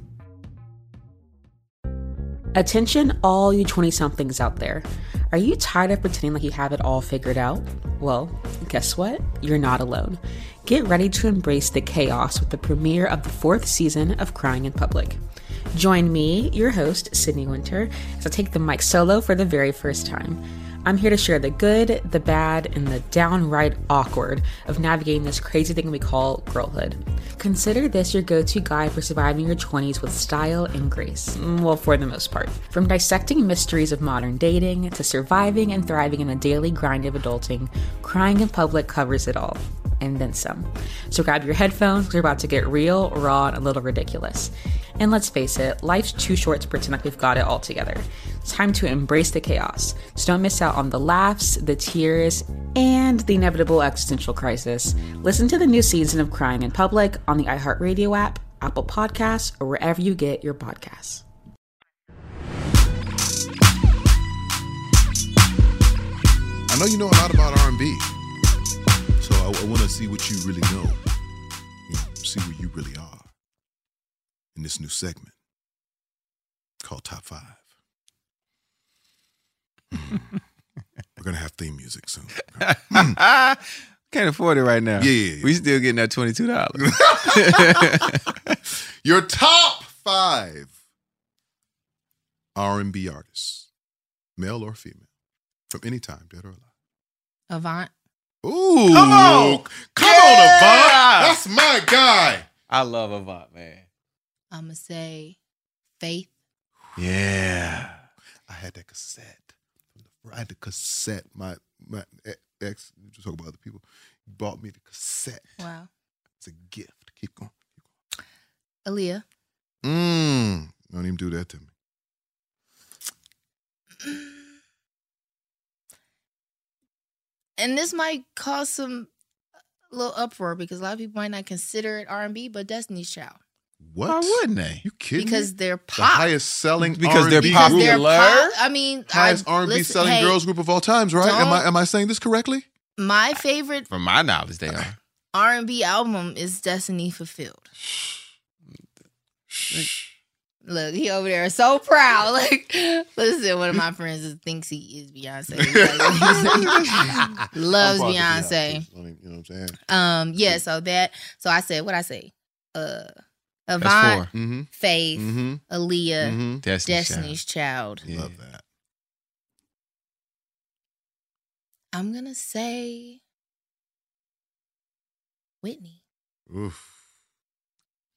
Attention, all you 20 somethings out there. Are you tired of pretending like you have it all figured out? Well, guess what? You're not alone. Get ready to embrace the chaos with the premiere of the fourth season of Crying in Public. Join me, your host, Sydney Winter, as I take the mic solo for the very first time. I'm here to share the good, the bad, and the downright awkward of navigating this crazy thing we call girlhood. Consider this your go to guide for surviving your 20s with style and grace. Mm, Well, for the most part. From dissecting mysteries of modern dating to surviving and thriving in the daily grind of adulting, Crying in Public covers it all. And then some. So grab your headphones, we're about to get real, raw, and a little ridiculous. And let's face it, life's too short to pretend like we've got it all together. It's time to embrace the chaos. So don't miss out on the laughs, the tears, and the inevitable existential crisis. Listen to the new season of Crying in Public on the iHeartRadio app, Apple Podcasts, or wherever you get your podcasts. I know you know a lot about R&B, I, I want to see what you really know. You know, see where you really are in this new segment called Top Five. Hmm. We're gonna have theme music soon. Can't afford it right now. Yeah, yeah, yeah. We still getting that twenty two dollars. Your top five R&B artists, male or female, from any time, dead or alive. Avant. Ooh, Come on! come Yeah! on, Avant. That's my guy. I love Avant, man. I'm gonna say Faith. Yeah. I had that cassette. I had the cassette. My my ex, just talk about other people, bought me the cassette. Wow. It's a gift. Keep going. Aaliyah. Mmm. Don't even do that to me. And this might cause some uh, little uproar because a lot of people might not consider it R&B, but Destiny's Child. What? Why wouldn't they? You kidding Because me? they're The pop. highest selling Because they're R&B Because group, they're Popular? pop. I mean, highest I, R&B selling hey, girls group of all times, right? Am I am I saying this correctly? My favorite From my knowledge, they are. R&B album is Destiny Fulfilled. Look, he over there so proud. Like, listen, one of my friends is- thinks he is Beyonce. Like, loves I'm Beyonce. You know what I'm saying? Um, yeah, so that so I said what I say. Uh That's Avant, four. Mhm. Faith, Mhm. Aaliyah, Mhm. Destiny's, Destiny's Child. Yeah. Love that. I'm gonna say Whitney. Oof.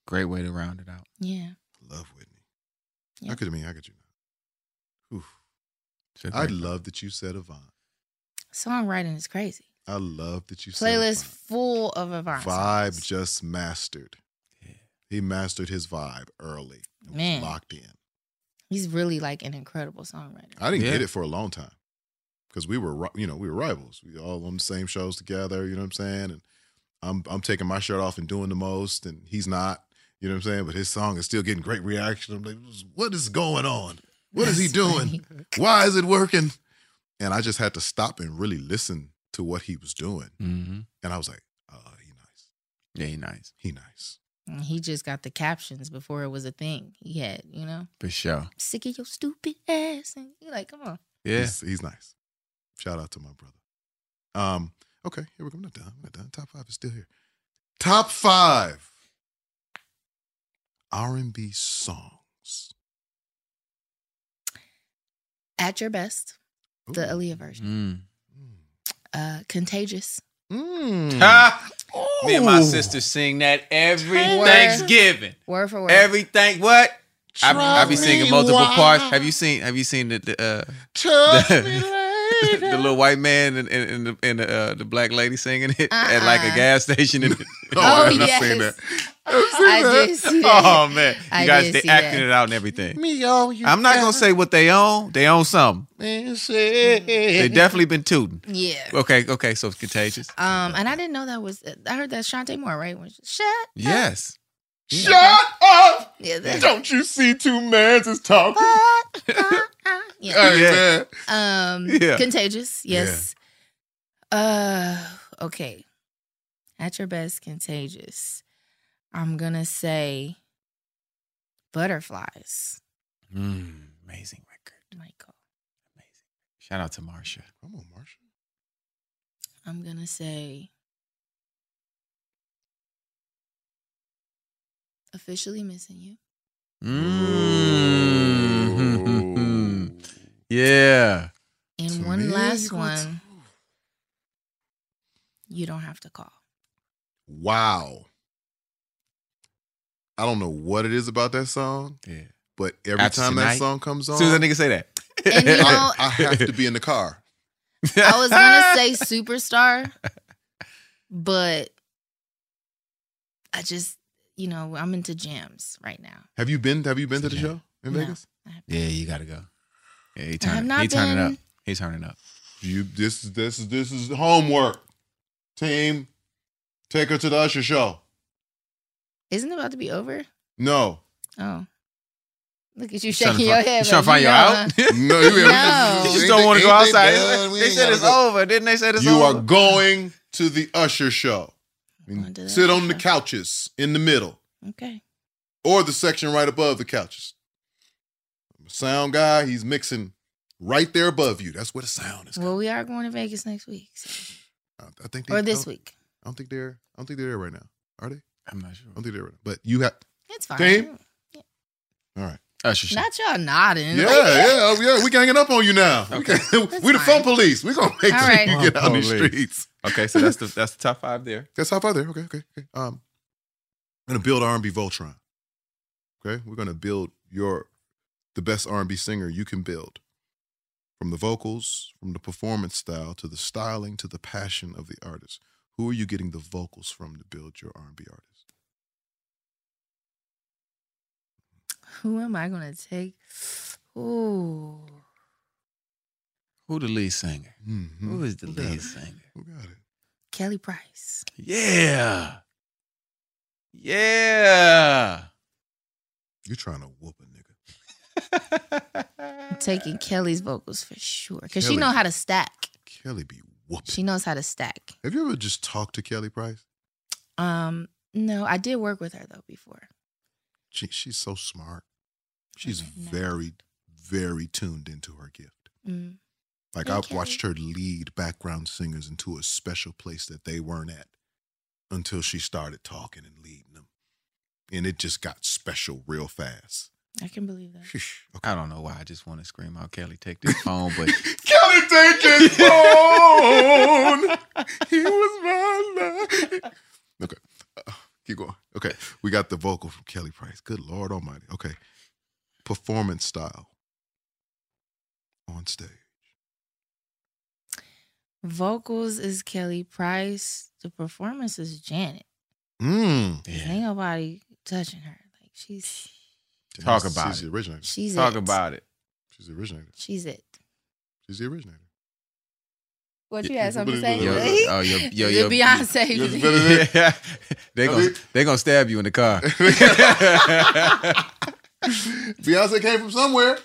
Great way to round it out. Yeah. Love Whitney. Yeah. I could mean I could you know. Oof. It's a I love that you said Avant. Songwriting is crazy. I love that you said Playlist full of Avant. Vibe songs. just mastered. Yeah. He mastered his vibe early. Man. locked in. He's really like an incredible songwriter. I didn't Yeah. get it for a long time because we were, you know, we were rivals. We all on the same shows together. You know what I'm saying? And I'm I'm taking my shirt off and doing the most, and he's not. You know what I'm saying? But his song is still getting great reaction. I'm like, what is going on? What is he doing? Why is it working? And I just had to stop and really listen to what he was doing. Mm-hmm. And I was like, oh, he nice. Yeah, he nice. He nice. And He just got the captions before it was a thing. He had, you know, For sure. sick of your stupid ass. And you're like, come on. Yeah. He's, he's nice. Shout out to my brother. Um, okay, here we go. I'm not done. I'm not done. Top five is still here. Top five R&B songs. At your best, the Ooh. Aaliyah version. Mm. Uh, Contagious. Mm. Ah, me and my sister sing that every Word. Thanksgiving. Word for word. Every thank what? I, I be singing multiple why. parts. Have you seen? Have you seen the the, uh, the, the little white man and, and, and the and the, uh, the black lady singing it at like a Uh-uh. gas station? In, Oh, Oh, I've not yes. seen that. I did see that. oh man, you I guys they see acting that. it out and everything. Me, all you I'm not gonna say what they own. They own something. and say- They definitely been tooting. Yeah. Okay, okay, so it's contagious. Um, and I didn't know that was. I heard that Chanté Moore, right? When she- Shut. Yes. Shut up! Yeah. That, Don't you see two mans is talking? yeah. Hey, Yeah. Um, Yeah. contagious. Yes. Uh, okay. At your best, contagious. I'm gonna say butterflies. Mm, Amazing record. Michael. Amazing. Shout out to Marsha. Come on, Marsha. I'm gonna say officially missing you. Mm. yeah. And To one me, last you to- one. You don't have to call. Wow. I don't know what it is about that song. Yeah. But every After time tonight, that song comes on, As soon as that nigga say that. And you know, I, I have to be in the car. I was gonna say superstar, but I just, you know, I'm into jams right now. Have you been? Have you been to the show in No. Vegas? Yeah, you gotta go. Yeah, he I have turning, not he turning up. He's turning up. You this this is this is homework. Team, take her to the Usher show. Isn't it about to be over? No. Oh. Look at you Trying shaking your find- head. you trying to find you you know, out? No, you, No. You just don't want to go Ain't they outside. They said it's go. over. Didn't they say it's You over? You are going to the Usher show. And to the sit Usher on the couches in the middle Okay. or the section right above the couches. Sound guy, he's mixing right there above you. That's where the sound is. Well, we are going to Vegas next week. so- I I think Or this don't- week. I don't think they're. I don't think they're there right now. Are they? I'm not sure. I don't think they're. Right. But you have. It's fine. Team. All right. Usher show. Not y'all nodding. Yeah, Like, yeah, oh, yeah. We ganging up on you now. Okay. can- we the phone police. We gonna make All sure right. you get out on these Police. streets. Okay, so that's the that's the top five there. That's how far there. Okay, okay, okay. Um, I'm gonna build R&B Voltron. Okay, we're gonna build your the best R&B singer you can build, from the vocals, from the performance style to the styling to the passion of the artist. Who are you getting the vocals from to build your R&B artist? Who am I going to take? Ooh. Who the lead singer? Mhm. Who is the Who lead it? singer? Who got it? Kelly Price. Yeah. Yeah. You're trying to whoop a nigga. I'm taking Kelly's vocals for sure. Because she know how to stack. Kelly be whooping. She knows how to stack. Have you ever just talked to Kelly Price? Um, no, I did work with her though before. She, she's so smart. She's very, very tuned into her gift. Mm. Like Hey, I've Kelly. watched her lead background singers into a special place that they weren't at until she started talking and leading them. And it just got special real fast. I can believe that. I don't know why. I just want to scream out, Kelly, take this phone, but Kelly take his phone. he was my love. Okay. Uh, keep going. Okay. We got the vocal from Kelly Price. Good Lord Almighty. Okay. Performance style on stage. Vocals is Kelly Price. The performance is Janet. Mm. Ain't nobody touching her. Like she's talk about She's it. the originator. she's Talk it. about it. She's the originator. She's it. She's the originator. What you had something to say? Yo, Really? oh, yo, yo, Is yo, it Beyonce. Yes, better Yeah. they gonna they gonna stab you in the car. Beyonce came from somewhere.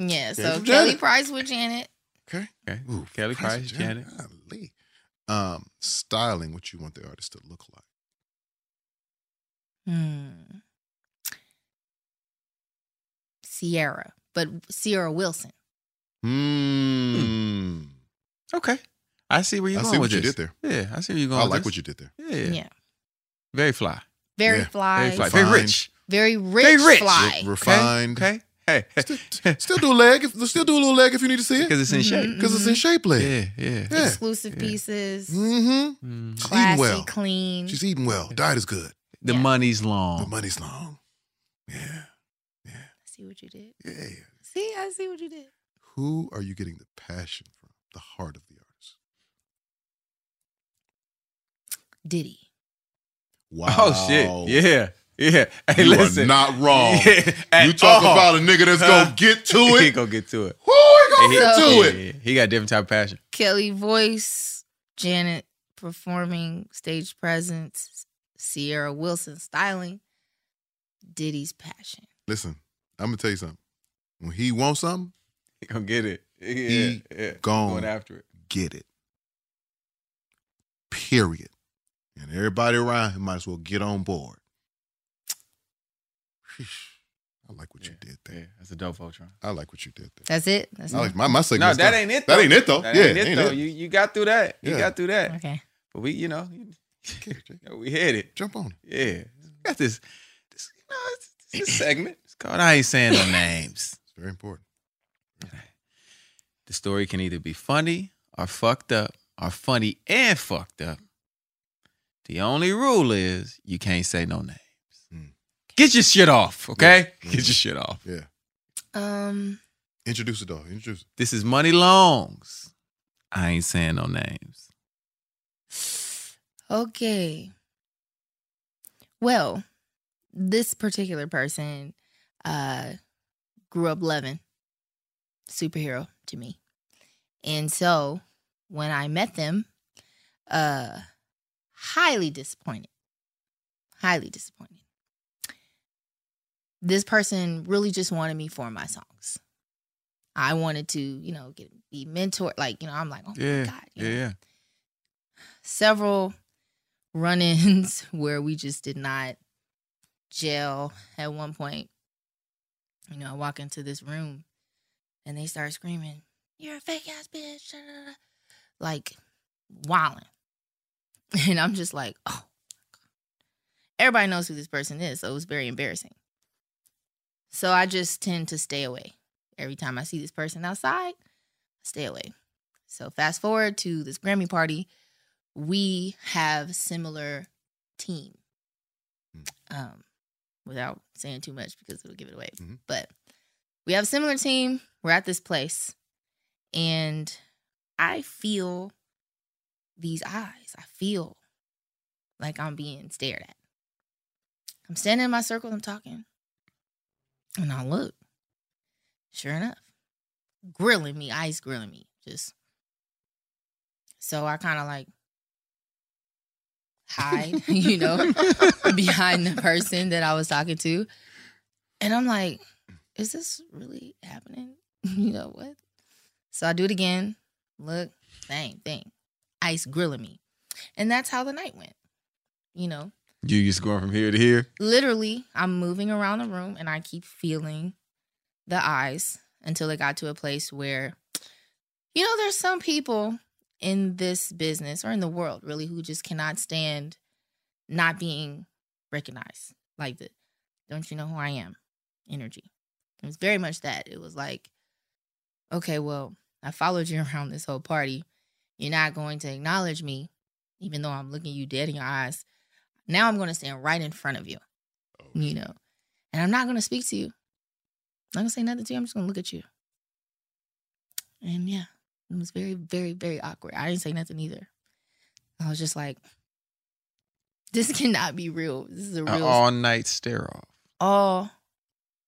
Yeah, so Kelly Janet. Price with Janet. Okay. Okay. Ooh, Kelly Price, and Janet. Golly. Um, styling what you want the artist to look like. Hmm. Ciara, but Ciara Wilson. Hmm. Okay. I see where you're I going see with what you this. did there. Yeah, I see where you're going. I with like this. what you did there. Yeah. Yeah. Very fly. Very Yeah. fly. Very fly. Very Fine. rich. Very rich, Very rich. fly. Re- refined. Okay. Hey. Still do a leg. If, still do a little leg if you need to see it. Because it's in shape. Because it's in shape leg. Yeah, yeah. Yeah. Exclusive pieces. Mm-hmm. Mm. She's Classy, eating well. clean. She's eating well. Diet is good. The Yeah. money's The long. money's long. Yeah. Yeah. I see what you did. Yeah. See, I see what you did. Who are you getting the passion from? The heart of the artist. Diddy. Wow. Oh shit. Yeah. Yeah. Hey, You listen. are not wrong. Yeah, at You talk all. about a nigga that's Huh? gonna get to it. he it. gonna get to it. Who he gonna He- get to yeah, it? yeah. He got a different type of passion. Kelly voice, Janet performing, stage presence, Ciara Wilson styling, Diddy's passion. Listen, I'm gonna tell you something. When he wants something, He gonna get it. Yeah, He yeah. gone. Going after it. get it. Period. And everybody around him might as well get on board. Sheesh. I like what you did there. Yeah, that's a dope Voltron. I like what you did there. That's it. That's I like my my No, segment. that ain't it. That ain't it though. That yeah, ain't it ain't though. it. You you got through that. You Yeah. got through that. Okay. But we, you know, we hit it. Jump on it. Yeah, got this. this you know, it's, it's segment. It's called I ain't saying no names. It's very important. The story can either be funny or fucked up, or funny and fucked up. The only rule is you can't say no names. Get your shit off, okay? Get your shit off. Yeah. Um. Introduce it, dog. Introduce it. This is Muni Long's. I ain't saying no names. Okay. Well, this particular person uh grew up loving superhero to me. And so when I met them, uh highly disappointed. Highly disappointed. This person really just wanted me for my songs. I wanted to, you know, get be mentored. Like, you know, I'm like, oh Yeah, my God. yeah, know. yeah. Several run-ins where we just did not gel at one point. You know, I walk into this room and they start screaming, You're a fake ass bitch. da, da, da," Like wilding. And I'm just like, oh everybody knows who this person is, so it was very embarrassing. So I just tend to stay away. Every time I see this person outside, stay away. So fast forward to this Grammy party, we have similar team. Um, without saying too much because it'll give it away. But we have a similar team. We're at this place, and I feel these eyes. I feel like I'm being stared at. I'm standing in my circle. I'm talking, and I look. Sure enough, grilling me, ice grilling me, just. So I kind of like hide, you know, behind the person that I was talking to. And I'm like, is this really happening? you know what? So I do it again. Look, same thing. Ice grilling me. And that's how the night went. You know, You just going from here to here. literally, I'm moving around the room and I keep feeling the eyes until it got to a place where, you know, there's some people in this business or in the world really who just cannot stand not being recognized. Like the, don't you know who I am? Energy. It was very much that. It was like, okay, well, I followed you around this whole party. You're not going to acknowledge me, even though I'm looking you dead in your eyes. Now I'm going to stand right in front of you, oh, you know, and I'm not going to speak to you. I'm not going to say nothing to you. I'm just going to look at you. And yeah, it was very, very, very awkward. I didn't say nothing either. I was just like, this cannot be real. This is a An real all night stare off. all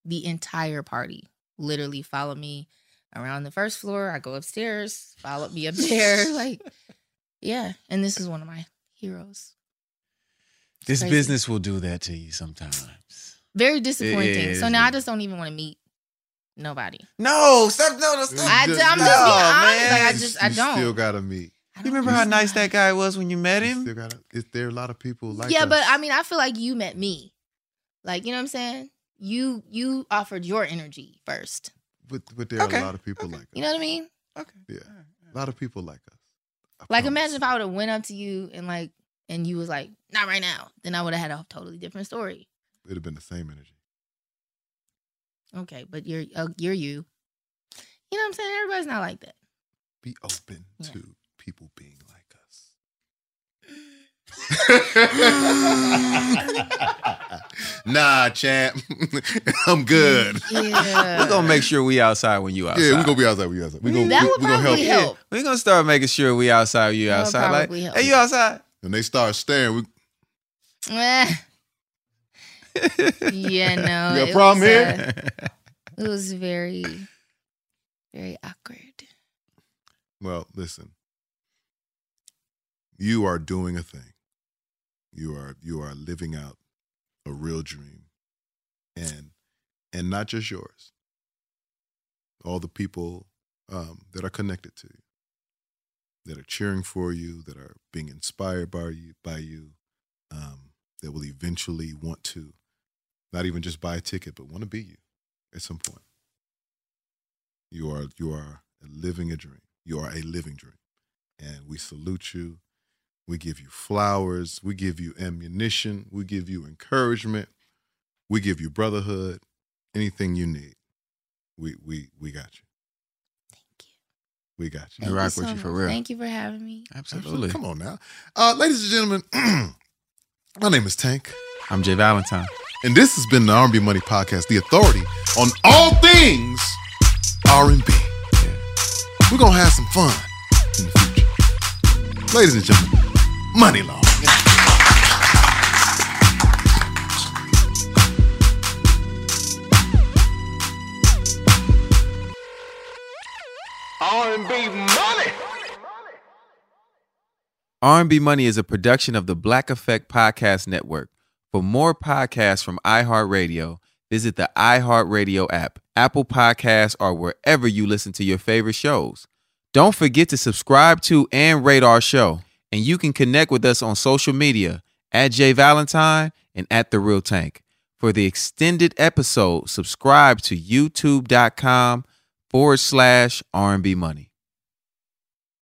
the entire party literally followed me around the first floor. I go upstairs, followed me up there. like, yeah. And this is one of my heroes. This Crazy. business will do that to you sometimes. Very disappointing. is, so now I just don't even want to meet nobody. No, stop. No, no, stop. I, am just being honest. Like, I just, I don't. You still gotta meet. You remember how nice that guy was when you met him? Still gotta. Is there a lot of people like? yeah, us? but I mean, I feel like you met me. Like, you know what I'm saying? You you offered your energy first. but but there are a lot of people like. Us. You know what I mean? Okay. Yeah, a lot of people like us. Like, imagine if I would have went up to you and like, and you was like, "Not right now," then I would have had a totally different story. It'd have been the same energy. Okay, but you're uh, you're you. You know what I'm saying? Everybody's not like that. Be open to people being like us. nah, champ. I'm good. Yeah. We're gonna make sure we outside when you outside. Yeah, we gonna be outside. We outside. We gonna That we, would we gonna help. probably help. We're gonna start making sure we outside when you That outside. Like, probably help. hey, you outside? When they start staring, we Eh. yeah, no. You got a problem was, here? uh, it was very, very awkward. Well, listen. You are doing a thing. You are you are living out a real dream. And and not just yours. All the people um, that are connected to you, that are cheering for you, that are being inspired by you, by you, um, that will eventually want to not even just buy a ticket, but want to be you. at some point. You are you are living a dream. You are a living dream, and we salute you. We give you flowers. We give you ammunition. We give you encouragement. We give you brotherhood. Anything you need, we we we got you. Thank you. We got you. Thank you so you for much. Thank you for having me. Absolutely. Come on now. Uh, ladies and gentlemen, my name is Tank. I'm J Valentine. And this has been the R&B Money Podcast, the authority on all things R&B. We're going to have some fun in the future. Ladies and gentlemen, Muni Long. R&B money. R&B Money is a production of the Black Effect Podcast Network. For more podcasts from iHeartRadio, visit the iHeartRadio app, Apple Podcasts, or wherever you listen to your favorite shows. Don't forget to subscribe to and rate our show. And you can connect with us on social media at J Valentine and at The Real Tank. For the extended episode, subscribe to youtube.com forward slash R&B Money.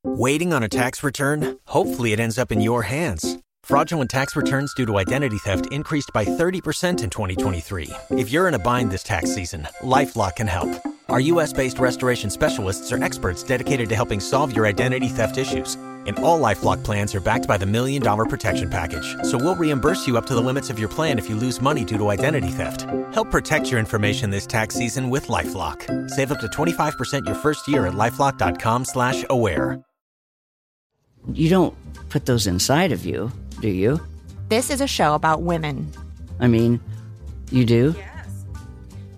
Waiting on a tax return? Hopefully, it ends up in your hands. Fraudulent tax returns due to identity theft increased by 30% in 2023. If you're in a bind this tax season, LifeLock can help. Our US based restoration specialists are experts dedicated to helping solve your identity theft issues. And all Lifelock plans are backed by the Million Dollar Protection Package. So we'll reimburse you up to the limits of your plan if you lose money due to identity theft. Help protect your information this tax season with LifeLock. Save up to 25% your first year at LifeLock.com slash aware. You don't put those inside of you, do you? This is a show about women. I mean, you do?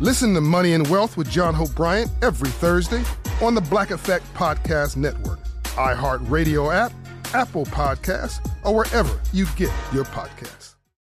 Listen to Money and Wealth with John Hope Bryant every Thursday on the Black Effect Podcast Network, iHeartRadio app, Apple Podcasts, or wherever you get your podcasts.